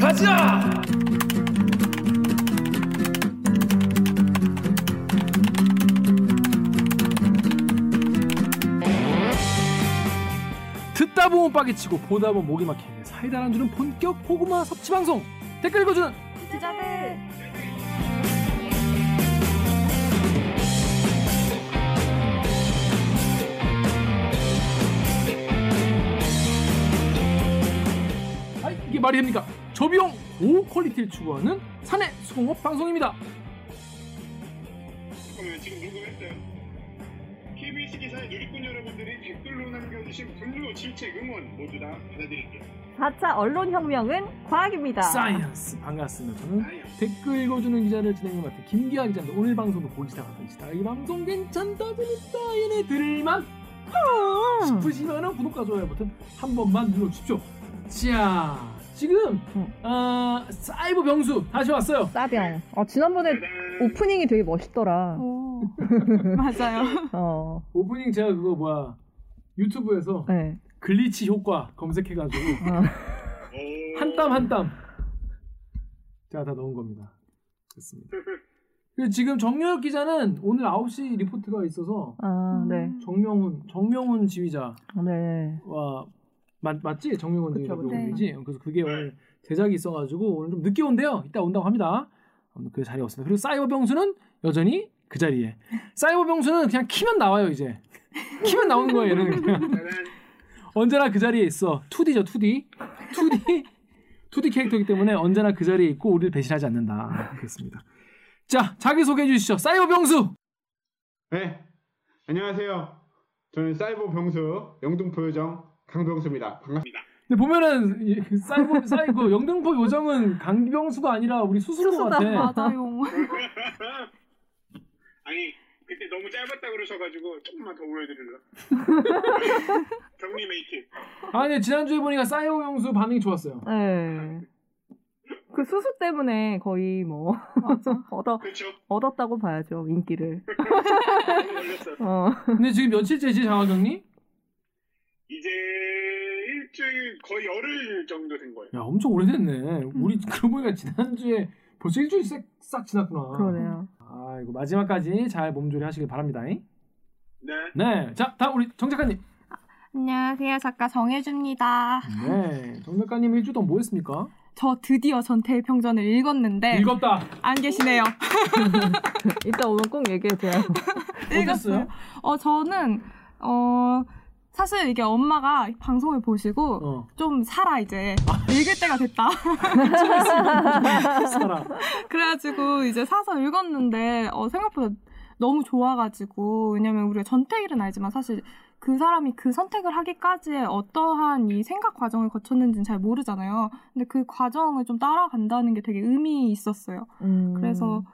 가자! 듣다 보면 빠개치고 보다 보면 목이 막히는 사이다 안 주는 본격 고구마 섭취 방송 댓글 읽어주는 기자들 말이 됩니까? 저비용 고quality를 추구하는 사내 수공업 방송입니다. 그러면 지금 녹음했어요. KBS 기사 누리꾼 여러분들이 댓글로 남겨주신 분노, 질책, 응원 모두 다 받아드릴게요. 4차 언론혁명은 과학입니다. Science 반갑습니다. 저는 science. 댓글 읽어주는 기자를 진행을 맡은 김기화 기자입니다. 오늘 방송도 보기 시작하겠습니다. 이 방송 괜찮다 재밌다 얘네 들만 음. 싶으시면 구독과 좋아요 버튼 한 번만 눌러주십시오. 자 지금 음. 어, 사이버 병수 다시 왔어요. 싸병. 어, 지난번에. 오프닝이 되게 멋있더라. 오, 맞아요. 어, 오프닝 제가 그거 뭐야 유튜브에서 네. glitch 효과 검색해가지고 어. 오. 한땀 한땀 제가 다 넣은 겁니다. 됐습니다. 그리고 지금 정연욱 기자는 오늘 9시 리포트가 있어서 아, 네. 정명훈 정명훈 지휘자와 네. 맞, 맞지? 지휘자 그쵸. 그분이지? 그래서 그게 오늘 제작이 있어가지고 오늘 좀 늦게 온대요. 이따 온다고 합니다. 오늘 그 자리에 없습니다. 그리고 사이버 병수는 여전히 그 자리에. 사이버 병수는 그냥 키면 나와요 이제. 키면 나오는 거예요 얘는 그냥. 언제나 그 자리에 있어. 2D죠 2D. 2D 2D 캐릭터이기 때문에 언제나 그 자리에 있고 우리를 배신하지 않는다. 그렇습니다. 자 자기 소개해 주시죠. 사이버 병수. 네. 안녕하세요. 저는 사이버 병수 영등포 요정 강병수입니다. 반갑습니다. 근데 보면은 이 사이버 사이버 영등포 요정은 강병수가 아니라 우리 수수인 것 수수다. 같아. 맞아요. 아니 그때 너무 짧았다 그러셔가지고 조금만 더 보여드릴라. 격리 메이킹. 아니 지난주에 보니까 사이버 병수 반응이 좋았어요. 네. 그 수수 때문에 거의 뭐 얻어 그렇죠. 얻었다고 봐야죠 인기를. 어. 근데 지금 며칠째지 장화경리? 이제 일주일 거의 열흘 정도 된 거예요. 야 엄청 오래됐네. 우리 그러고 보니까 지난주에 벌써 일주일 싹, 싹 지났구나. 그러네요. 아 이거 마지막까지 잘 몸조리 하시길 바랍니다. 네. 네, 자 다음 우리 정 작가님. 안녕하세요. 작가 정혜주입니다. 네, 정 작가님 일주 동안 뭐 했습니까? 저 드디어 전태일 평전을 읽었는데 읽었다. 안 계시네요. 이따 오면 꼭 얘기해 줘요. 어땠어요? 어 저는 어 사실 이게 엄마가 방송을 보시고 어. 좀 살아 이제 읽을 때가 됐다. 살아. 그래가지고 이제 사서 읽었는데 어, 생각보다 너무 좋아가지고 왜냐면 우리가 전태일은 알지만 사실 그 사람이 그 선택을 하기까지의 어떠한 이 생각 과정을 거쳤는지는 잘 모르잖아요. 근데 그 과정을 좀 따라간다는 게 되게 의미 있었어요. 음. 그래서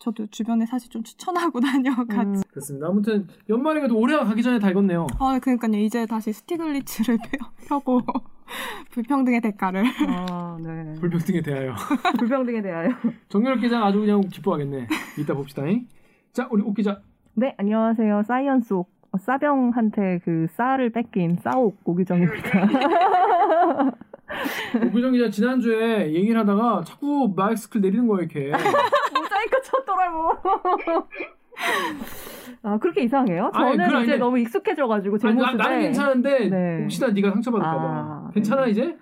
저도 주변에 사실 좀 추천하고 다녀 같이. 음. 그렇습니다. 아무튼 연말에 그래도 올해가 가기 전에 다 읽었네요. 아, 그러니까요. 이제 다시 스티글리츠를 펴- 펴고 불평등의 대가를. 아, 네. 불평등에 대하여. 불평등에 대하여. 정연욱 기자 아주 그냥 기뻐하겠네. 이따 봅시다. 자, 우리 옥 기자. 네, 안녕하세요. Science 옥. 어, 싸병한테 그 쌀을 뺏긴 싸옥 옥유정입니다. 옥유정 기자 지난주에 얘기를 하다가 자꾸 마스크를 내리는 거예요, 이렇게. 모자이크 쳤더라고. 아 그렇게 이상해요? 아니, 저는 그건 이제. 너무 익숙해져가지고 제 아니, 나, 모습에. 나 는 괜찮은데 네. 혹시나 네가 상처받을까봐. 아, 괜찮아 네. 이제?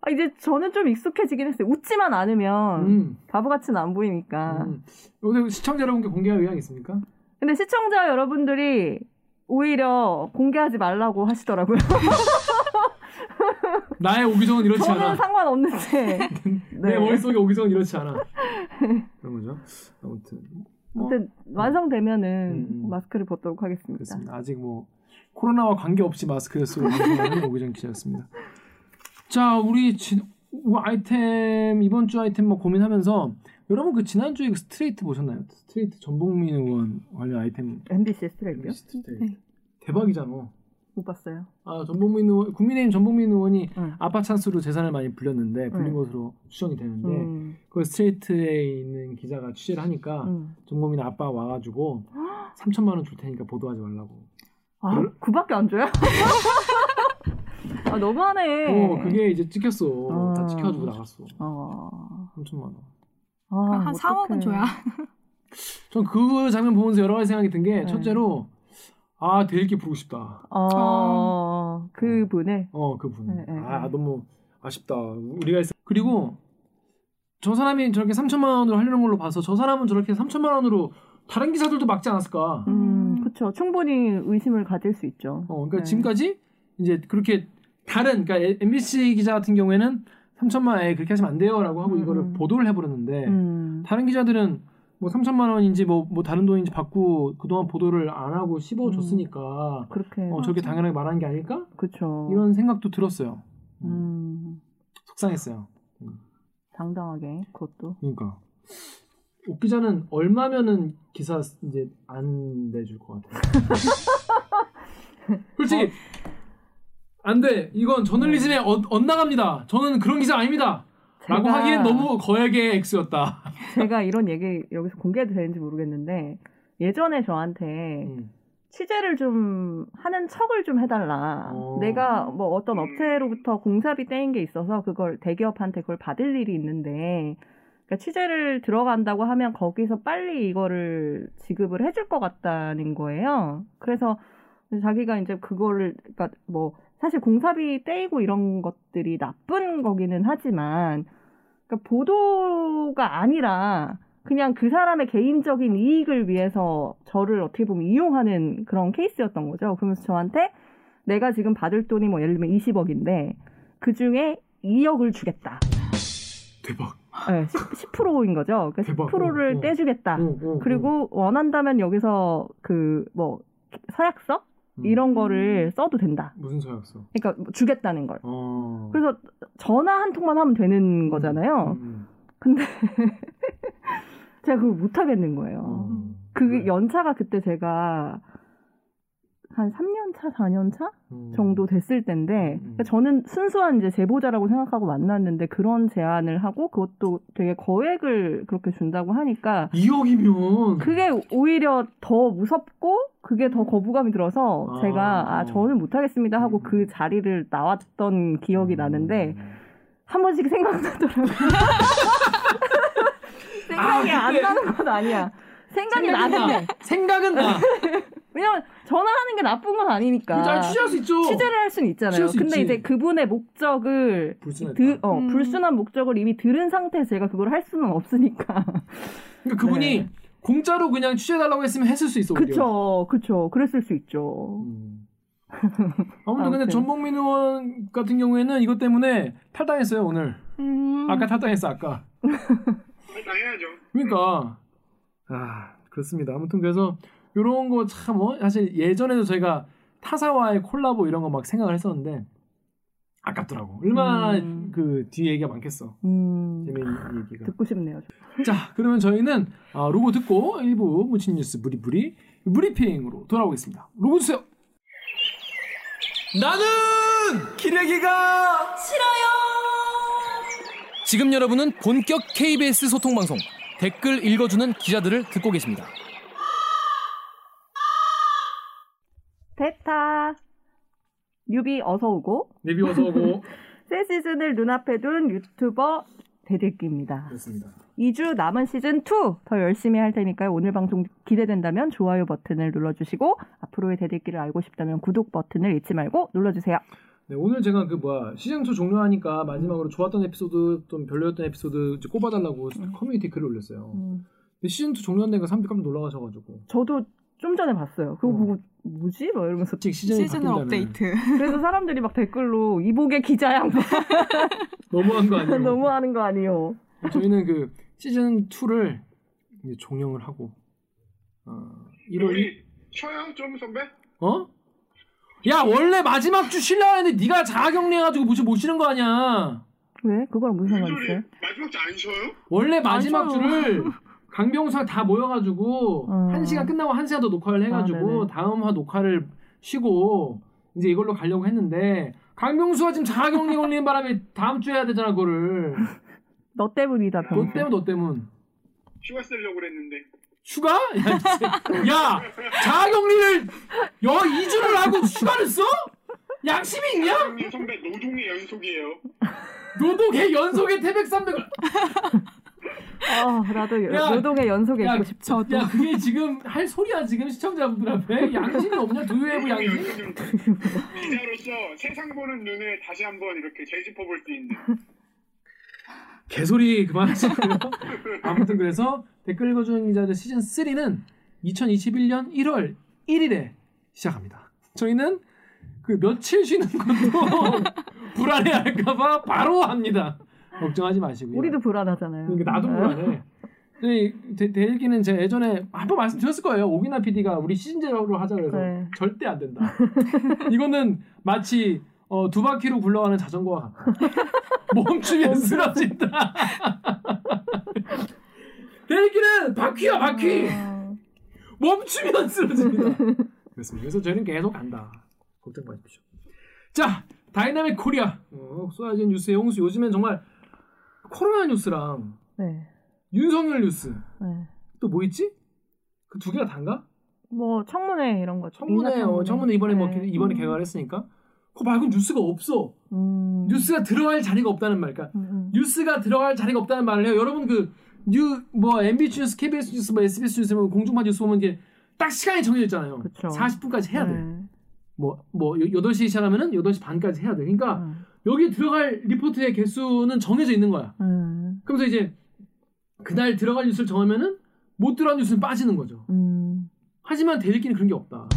아, 이제 저는 좀 익숙해지긴 했어요. 웃지만 않으면 음. 바보같이는 안 보이니까. 음. 오늘 시청자 여러분께 공개할 의향 있습니까? 근데 시청자 여러분들이 오히려 공개하지 말라고 하시더라고요. 나의 옥유정은 이렇지 저는 않아. 상관없는데. 내 네. 머릿속에 옥유정은 이렇지 않아. 그런 거죠. 아무튼 뭐, 아무튼 완성되면은 음, 음. 마스크를 벗도록 하겠습니다. 그렇습니다. 아직 뭐 코로나와 관계없이 마스크를 쓰고 방송하는 옥유정 기자였습니다. 자, 우리 지, 뭐 아이템 이번 주 아이템 뭐 고민하면서 여러분 그 지난주에 그 스트레이트 보셨나요? 스트레이트 전봉민 의원 관련 아이템 MBC 스트레이트요? 스트레이트. 네. 대박이잖아. 못 봤어요. 아 전복민 의원 국민의힘 전복민 의원이 응. 아빠 찬스로 재산을 많이 불렸는데 불린 응. 것으로 추정이 되는데 음, 그 스트레이트에 있는 기자가 취재를 하니까 음. 전복민 아빠 와가지고 3천만 원 줄 테니까 보도하지 말라고. 아, 그럴- 그밖에 안 줘요? 아, 너무하네. 어 그게 이제 찍혔어. 어. 다 찍혀가지고 나갔어. 어. 3천만 원. 아, 한 4억은 어떡해. 줘야. 전 그 장면 보면서 여러 가지 생각이 든게 네. 첫째로 아 대리기 부르고 싶다. 어, 그 분을. 어 그분. 네, 네, 아 네. 너무 아쉽다. 우리가 있... 그리고 저 사람이 저렇게 3천만 원으로 하려는 걸로 봐서 저 사람은 저렇게 3천만 원으로 다른 기사들도 막지 않았을까. 음, 음. 그쵸. 충분히 의심을 가질 수 있죠. 어 그러니까 네. 지금까지 이제 그렇게 다른 그러니까 MBC 기자 같은 경우에는 3천만 원에 그렇게 하시면 안 돼요라고 하고 음, 이거를 음. 보도를 해버렸는데 음. 다른 기자들은 뭐 3천만 원인지 뭐, 뭐 다른 돈인지 받고 그동안 보도를 안 하고 씹어줬으니까 그렇게. 어, 저렇게 맞아. 당연하게 말한 게 아닐까? 그쵸. 이런 생각도 들었어요. 음, 음, 속상했어요. 당당하게, 그것도. 그러니까 옥 기자는 얼마면은 기사 이제 안 내줄 것 같아요. 솔직히 안 돼. 이건 저널리즘에 엇, 엇나갑니다. 저는 그런 기자 아닙니다. 라고 하기엔 너무 거액의 액수였다. 제가 이런 얘기 여기서 공개해도 되는지 모르겠는데, 예전에 저한테 음. 취재를 좀 하는 척을 좀 해달라. 어. 내가 뭐 어떤 업체로부터 공사비 떼인 게 있어서 그걸 대기업한테 그걸 받을 일이 있는데, 그러니까 취재를 들어간다고 하면 거기서 빨리 이거를 지급을 해줄 것 같다는 거예요. 그래서 자기가 이제 그거를, 그러니까 뭐, 사실 공사비 떼이고 이런 것들이 나쁜 거기는 하지만, 그러니까 보도가 아니라 그냥 그 사람의 개인적인 이익을 위해서 저를 어떻게 보면 이용하는 그런 케이스였던 거죠. 그러면서 저한테 내가 지금 받을 돈이 뭐 예를 들면 20억인데 그 중에 2억을 주겠다. 대박. 네, 10, 10%인 거죠. 그러니까 대박. 10%를 어, 어. 떼주겠다. 어, 어, 어. 그리고 원한다면 여기서 그 뭐 서약서 음. 이런 거를 써도 된다. 무슨 서약서? 그러니까 뭐 주겠다는 걸. 어. 그래서 전화 한 통만 하면 되는 거잖아요. 음, 근데 제가 그걸 못 하겠는 거예요. 어. 그 연차가 그때 제가 한 3년 차, 4년 차 음. 정도 됐을 때인데 음. 그러니까 저는 순수한 이제 제보자라고 생각하고 만났는데 그런 제안을 하고 그것도 되게 거액을 그렇게 준다고 하니까 2억이면 그게 오히려 더 무섭고 그게 더 거부감이 들어서 아. 제가 아 저는 못하겠습니다 하고 음. 그 자리를 나왔던 기억이 나는데 음. 한 번씩 생각나더라고요. 생각이 아, 안 나는 건 아니야. 생각이 생각은 나는데 나. 생각은 나. 왜냐면 전화하는 게 나쁜 건 아니니까. 그잘 취재할 수 있죠. 취재를 할 수는 있잖아요. 근데 있지. 이제 그분의 목적을. 드- 어, 음. 불순한 목적을 이미 들은 상태에서 제가 그걸 할 수는 없으니까. 그러니까 그분이 네. 공짜로 그냥 취재해달라고 했으면 했을 수 있어. 오히려. 그쵸, 그쵸. 그랬을 수 있죠. 음. 아무튼 근데. 전복민 의원 같은 경우에는 이것 때문에 탈당했어요 오늘. 음. 아까 탈당했어 아까. 당해야죠. 그러니까 아 그렇습니다. 아무튼 그래서 이런 거 참 어, 사실 예전에도 저희가 타사와의 콜라보 이런 거 막 생각을 했었는데 아깝더라고. 얼마나 음. 그 뒤에 얘기가 많겠어. 음, 재미있는 얘기가. 듣고 싶네요. 자, 그러면 저희는 아, 로고 듣고 일부 무친 뉴스 브리브리 브리핑으로 돌아오겠습니다. 로고 주세요. 나는 기레기가 싫어요. 지금 여러분은 본격 KBS 소통 방송 댓글 읽어주는 기자들을 듣고 계십니다. 베타. 뉴비 어서 오고. 네비 어서 오고 새 시즌을 눈앞에 둔 유튜버 대들기입니다. 그렇습니다. 2주 남은 시즌 2 더 열심히 할 테니까요. 오늘 방송 기대된다면 좋아요 버튼을 눌러주시고 앞으로의 댓읽기를 알고 싶다면 구독 버튼을 잊지 말고 눌러주세요. 네, 오늘 제가 그 뭐야 시즌 2 종료하니까 마지막으로 좋았던 에피소드 좀 별로였던 에피소드 꼽아달라고 음. 커뮤니티 글을 올렸어요. 근데 시즌 2 종료한다니까 사람들이 깜짝 놀라가셔가지고 저도 좀 전에 봤어요. 그거 어. 보고 뭐지? 막 이러면서 시즌이 시즌을 바뀐다면 업데이트. 그래서 사람들이 막 댓글로 이보게 기자 양반 너무한 거 아니에요? 너무 하는 거 아니에요? 저희는 그 시즌 2를 이제 종영을 하고 어, 1월 1 우리 쉬어요 좀 선배? 어? 야 원래 마지막 주 쉬려고 했는데 네가 자가격리해가지고 무슨 못 쉬는 거 아니야 왜? 그거랑 무슨 상관? 있어요? 마지막 주 안 쉬어요? 원래 마지막. 주를 강병수랑 다 모여가지고 어. 한 시간 끝나고 한 시간 더 녹화를 해가지고 아. 다음 화 녹화를 쉬고 이제 이걸로 가려고 했는데 강병수가 지금 자가격리 걸리는 바람에 다음 주에 해야 되잖아 그거를 너 때문이다 너 병수. 때문 너 때문 휴가 쓰려고 그랬는데 휴가? 야. 야 자가격리를 여 2주를 하고 휴가를 써? 양심이 있냐? 선배 노종의 연속이에요. 노동의 연속의 태백 300을 어, 나도 야, 노동의 연속에 야, 있고 싶어. 저도 야 그게 지금 할 소리야 지금 시청자분들 앞에? 양심이 없냐 두유해부 양심? 기자로서 세상 보는 눈을 다시 한번 이렇게 재짚어 볼 수 있는. 개소리 그만하시고요. 아무튼 그래서 댓글 읽어주는 기자들 시즌 3는 2021년 1월 1일에 시작합니다. 저희는 그 며칠 쉬는 것도 불안해할까봐 바로 합니다 걱정하지 마시고요 우리도 불안하잖아요. 그러니까 나도 불안해. 저희 대- 대일기는 제가 예전에 한 번 말씀드렸을 거예요. 오기나 PD가 우리 시즌제로 하자 그래서 네. 절대 안 된다. 이거는 마치 어, 두 바퀴로 굴러가는 자전거와 같다. 멈추면 쓰러진다. 댓읽기는 바퀴야 바퀴. 어, 멈추면 쓰러집니다. 그렇습니다. 그래서 저희는 계속 간다. 걱정 마십시오. 자, dynamic Korea 어, 쏟아진 뉴스의 홍수. 요즘엔 정말 코로나 뉴스랑 네. 윤석열 뉴스 네. 또 뭐 있지? 그 두 개가 단가? 뭐 청문회 이런 거. 청문회, 어, 청문회 이번에 뭐 네. 이번에 음. 개각을 했으니까 그거 말고 뉴스가 없어. 음. 뉴스가 들어갈 자리가 없다는 말. 그러니까 음, 음. 뉴스가 들어갈 자리가 없다는 말을 해요. 여러분 그 뉴 뭐 MBC 뉴스, KBS 뉴스, 뭐 SBS 뉴스, 뭐 공중파 뉴스 보면 이게 딱 시간이 정해져 있잖아요. 그쵸. 40분까지 해야 돼. 네. 뭐, 뭐, 8시 시작하면은 8시 반까지 해야 돼. 그러니까 음. 여기 들어갈 리포트의 개수는 정해져 있는 거야. 음. 그러면서 이제 그날 들어갈 뉴스를 정하면은 못 들어간 뉴스는 빠지는 거죠. 음. 하지만 댓읽기는 그런 게 없다.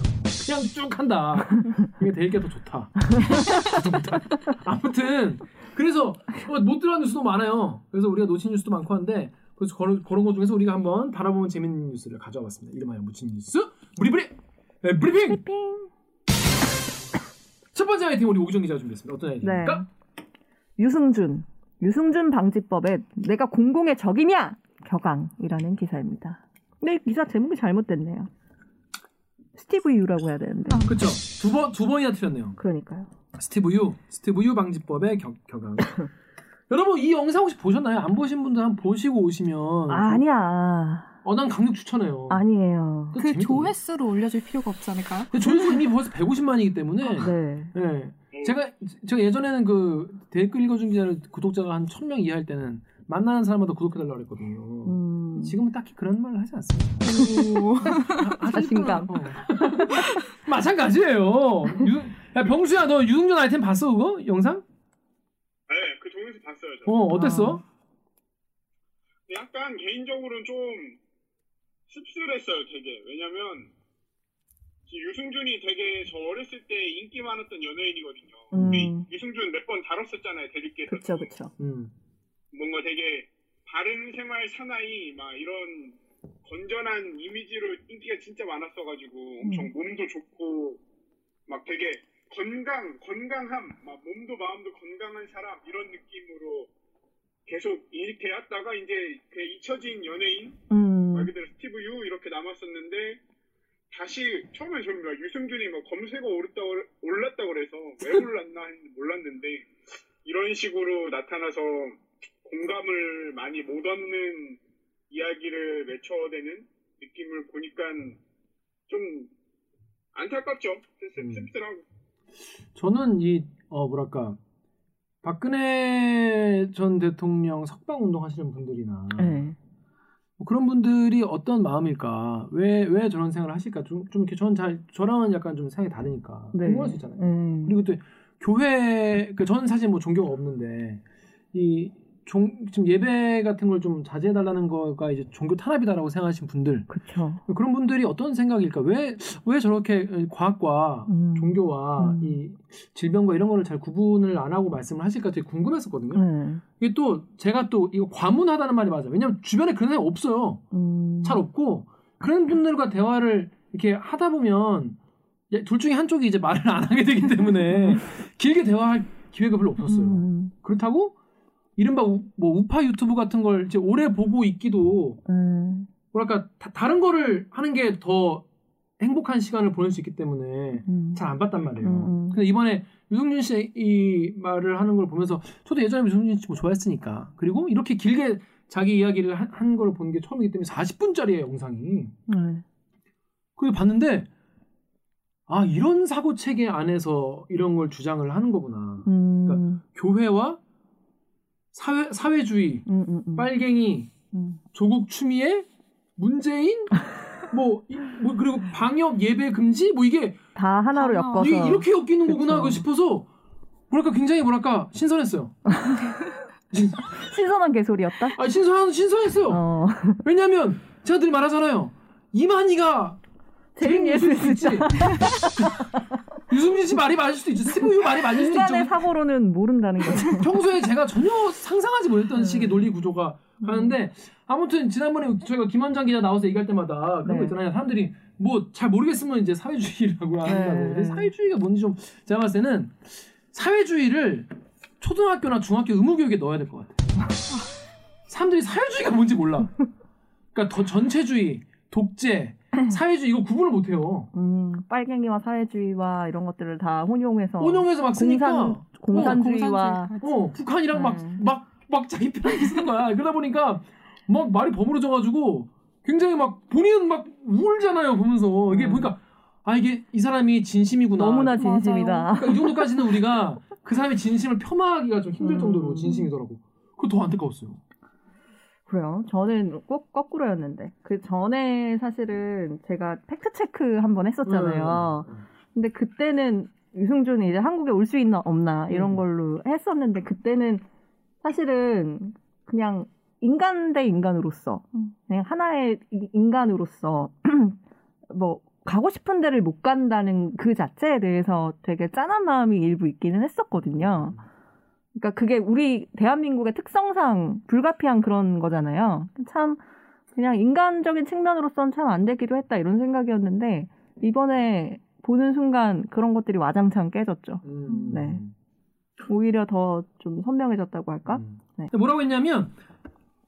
그냥 쭉 한다. 이게 댓읽기가 더 좋다. 아무튼 그래서 어, 못 들어간 뉴스도 많아요. 그래서 우리가 놓친 뉴스도 많고 한데 그래서 그런, 그런 것 중에서 우리가 한번 바라보면 재밌는 뉴스를 가져와 봤습니다. 이름하여 묻힌 뉴스 브리브리 네, 브리핑 핑. 첫 번째 아이템 우리 옥유정 기자가 준비했습니다. 어떤 네. 아이템입니까? 유승준. 유승준 방지법에 내가 공공의 적이냐? 격앙이라는 기사입니다. 근데 이 기사 제목이 잘못됐네요. 스티브 유라고 해야 되는데. 그렇죠. 두 번 두 번이나 틀렸네요. 그러니까요. 스티브 유, 스티브 유 방지법의 격, 격앙. 여러분 이 영상 혹시 보셨나요? 안 보신 분들 한번 보시고 오시면 아니야. 어, 난 강력 추천해요. 아니에요. 그. 조회수를 올려줄 필요가 없지 않을까요? 조회수 이미 벌써 150만이기 때문에 네. 예. 제가 제가 예전에는 그 댓글 읽어준 기자를 구독자가 한 1000명 이하일 때는 만나는 사람마다 구독해달라고 그랬거든요. 음. 지금은 딱히 그런 말을 하지 않습니다. 오. 아, 자신감. 어. 마찬가지예요. 유, 야 병수야 너 유승준 아이템 봤어 그거 영상? 네, 그 동영상 봤어요. 저. 어 어땠어? 약간 개인적으로는 좀 씁쓸했어요, 되게. 왜냐면 유승준이 되게 저 어렸을 때 인기 많았던 연예인이거든요. 음. 우리 유승준 몇 번 다뤘었잖아요, 대립계에서. 그쵸, 그쵸. 음. 뭔가 되게 바른 생활 사나이 막 이런 건전한 이미지로 인기가 진짜 많았어가지고 엄청 음. 몸도 좋고 막 되게 건강 건강함 막 몸도 마음도 건강한 사람 이런 느낌으로 계속 이렇게 왔다가 이제 그 잊혀진 연예인 음. 말 그대로 스티브 유 이렇게 남았었는데 다시 처음에 저는 막 유승준이 막 검색어 오르다 올랐다 그래서 왜 올랐나 했는데 몰랐는데 이런 식으로 나타나서 공감을 많이 못 얻는 이야기를 외쳐대는 느낌을 보니까 좀 안타깝죠. 씁- 음. 씁쓸하고. 저는 이 어 뭐랄까 박근혜 전 대통령 석방 운동 하시는 분들이나 네. 뭐 그런 분들이 어떤 마음일까 왜 왜 저런 생각을 하실까 좀, 좀 이렇게 저는 잘 저랑은 약간 좀 생각이 다르니까 네. 궁금할 수 있잖아요. 네. 그리고 또 교회 그 저는 사실 뭐 종교가 없는데 이 종, 지금 예배 같은 걸 좀 자제해 달라는 거가 이제 종교 탄압이다라고 생각하시는 분들 그쵸. 그런 분들이 어떤 생각일까 왜 왜 저렇게 과학과 음. 종교와 음. 이 질병과 이런 거를 잘 구분을 안 하고 말씀을 하실까 되게 궁금했었거든요. 네. 이게 또 제가 또 이거 과문하다는 말이 맞아요. 왜냐면 주변에 그런 사람이 없어요. 음. 잘 없고 그런 분들과 대화를 이렇게 하다 보면 예, 둘 중에 한쪽이 이제 말을 안 하게 되기 때문에 길게 대화할 기회가 별로 없었어요. 음. 그렇다고 이른바 우, 뭐 우파 유튜브 같은 걸 이제 오래 보고 있기도 음. 뭐랄까 다, 른 거를 하는 게 더 행복한 시간을 보낼 수 있기 때문에 음. 잘안 봤단 말이에요. 음, 음. 근데 이번에 유승준 씨 이 말을 하는 걸 보면서 저도 예전에 유승준 씨 뭐 좋아했으니까 그리고 이렇게 길게 자기 이야기를 한, 한걸본 게 처음이기 때문에 40분짜리예요 영상이. 네. 그걸 봤는데 아 이런 사고 체계 안에서 이런 걸 주장을 하는 거구나. 음, 그러니까 교회와 사회 사회주의, 음, 음, 음. 빨갱이, 음. 조국 추미애, 문재인, 뭐, 이- 뭐 그리고 방역 예배 금지, 뭐 이게 다 하나로 하나. 엮어서 이게 이렇게 엮이는 거구나 그쵸. 싶어서 뭐랄까 굉장히 뭐랄까 신선했어요. 신선한 개소리였다. 아 신선 신선했어요. 어. 왜냐하면 제가 늘 말하잖아요. 이만희가 재밌는 예술 수도 있지. 유승민 씨 말이 맞을 수도 있지. 스브유 말이 맞을 수도 인간의 있죠. 사고로는 모른다는 거죠. 평소에 제가 전혀 상상하지 못했던 네. 식의 논리 구조가 가는데 아무튼 지난번에 저희가 김원장 기자 나와서 얘기할 때마다 그런 네. 거 있잖아요. 사람들이 뭐 잘 모르겠으면 이제 사회주의라고 한다고. 네. 근데 사회주의가 뭔지 좀 제가 봤을 때는 사회주의를 초등학교나 중학교 의무교육에 넣어야 될 것 같아요. 사람들이 사회주의가 뭔지 몰라. 그러니까 더 전체주의, 독재, 사회주의 이거 구분을 못 해요. 음, 빨갱이와 사회주의와 이런 것들을 다 혼용해서 혼용해서 막 쓰니까 공산 공산주의와 공산주의까지. 어, 북한이랑 막, 네. 막, 막 자기 편하게 쓰는 거야. 그러다 보니까 막 말이 버무려져 가지고 굉장히 막 본인은 막 울잖아요, 보면서. 이게 음. 보니까 아, 이게 이 사람이 진심이구나. 너무나. 진심이다. 그러니까 이 정도까지는 우리가 그 사람의 진심을 폄하하기가 좀 힘들 음. 정도로 진심이더라고. 그거 더 안타까웠어요. 그래요. 저는 꼭 거꾸로였는데 그 전에 사실은 제가 팩트 체크 한 번 했었잖아요. 네. 근데 그때는 유승준이 이제 한국에 올 수 있나 없나 이런 음. 걸로 했었는데 그때는 사실은 그냥 인간 대 인간으로서 음. 그냥 하나의 이- 인간으로서 뭐 가고 싶은 데를 못 간다는 그 자체에 대해서 되게 짠한 마음이 일부 있기는 했었거든요. 그러니까 그게 우리 대한민국의 특성상 불가피한 그런 거잖아요. 참 그냥 인간적인 측면으로서는 참안 되기도 했다 이런 생각이었는데 이번에 보는 순간 그런 것들이 와장창 깨졌죠. 음. 네. 오히려 더 좀 선명해졌다고 할까? 음. 네. 뭐라고 했냐면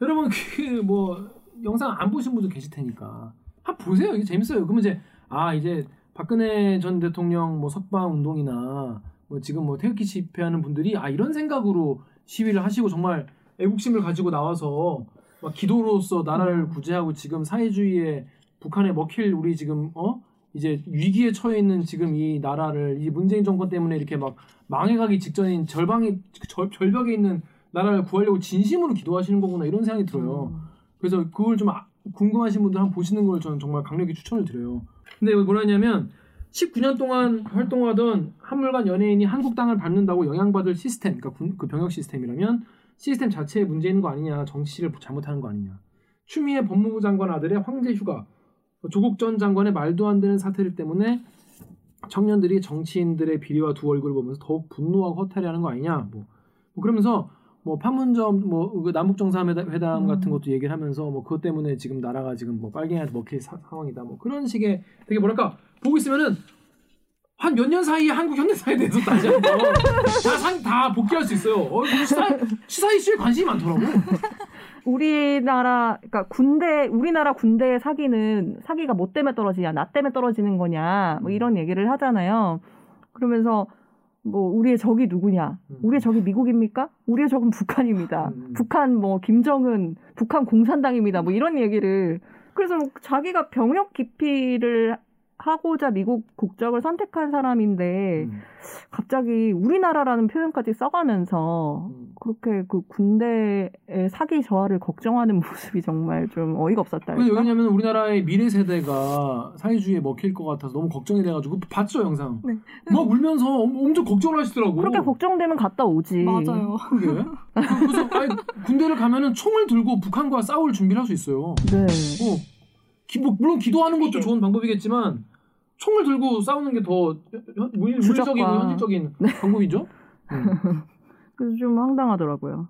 여러분 그 뭐 영상 안 보신 분도 계실 테니까 한번 보세요. 이게 재밌어요. 그러면 이제 아 이제 박근혜 전 대통령 뭐 석방 운동이나 뭐 지금 뭐 태극기 집회하는 분들이 아 이런 생각으로 시위를 하시고 정말 애국심을 가지고 나와서 막 기도로서 나라를 구제하고 지금 사회주의에 북한에 먹힐 우리 지금 어 이제 위기에 처해 있는 지금 이 나라를 이 문재인 정권 때문에 이렇게 막 망해가기 직전인 절방에 절, 절벽에 있는 나라를 구하려고 진심으로 기도하시는 거구나 이런 생각이 들어요. 음. 그래서 그걸 좀 아- 궁금하신 분들 한번 보시는 걸 저는 정말 강력히 추천을 드려요. 근데 여기 뭐라 했냐면 19년 동안 활동하던 한물간 연예인이 한국 땅을 밟는다고 영향받을 시스템, 그러니까 군- 그 병역 시스템이라면 시스템 자체에 문제 있는 거 아니냐, 정치를 잘못하는 거 아니냐. 추미애 법무부 장관 아들의 황제 휴가, 조국 전 장관의 말도 안 되는 사태들 때문에 청년들이 정치인들의 비리와 두 얼굴을 보면서 더욱 분노하고 허탈해하는 거 아니냐. 뭐, 뭐 그러면서 뭐 판문점 뭐그 남북 정상회담 회담 음. 같은 것도 얘기를 하면서 뭐 그것 때문에 지금 나라가 지금 뭐 빨갱이한테 먹힐 사- 상황이다. 뭐 그런 식의 되게 뭐랄까 보고 있으면은 한 몇 년 사이에 한국 현대사에 대해서 다시 한번 다상다 복귀할 수 있어요. 어, 시사 시사 이슈에 관심이 많더라고. 우리나라 그러니까 군대 우리나라 군대의 사기는 사기가 뭐 때문에 떨어지냐 나 때문에 떨어지는 거냐 뭐 이런 얘기를 하잖아요. 그러면서 뭐 우리의 적이 누구냐? 음. 우리의 적이 미국입니까? 우리의 적은 북한입니다. 음. 북한 뭐 김정은 북한 공산당입니다. 뭐 이런 얘기를 그래서 자기가 병역 기피를 하고자 미국 국적을 선택한 사람인데 음. 갑자기 우리나라라는 표현까지 써가면서 음. 그렇게 그 군대의 사기 저하를 걱정하는 모습이 정말 좀 어이가 없었다. 왜냐면 우리나라의 미래 세대가 사회주의에 먹힐 것 같아서 너무 걱정이 돼가지고 봤죠 영상. 네. 막 울면서 엄- 엄청 걱정을 하시더라고. 그렇게 걱정되면 갔다 오지. 맞아요. 그게. 그- 그래서 아니, 군대를 가면은 총을 들고 북한과 싸울 준비를 할 수 있어요. 네. 어. 기, 뭐, 물론 기도하는 것도 좋은 방법이겠지만 총을 들고 싸우는 게 더 물리적이고. 현실적인 방법이죠. 음. 그래서 좀 황당하더라고요.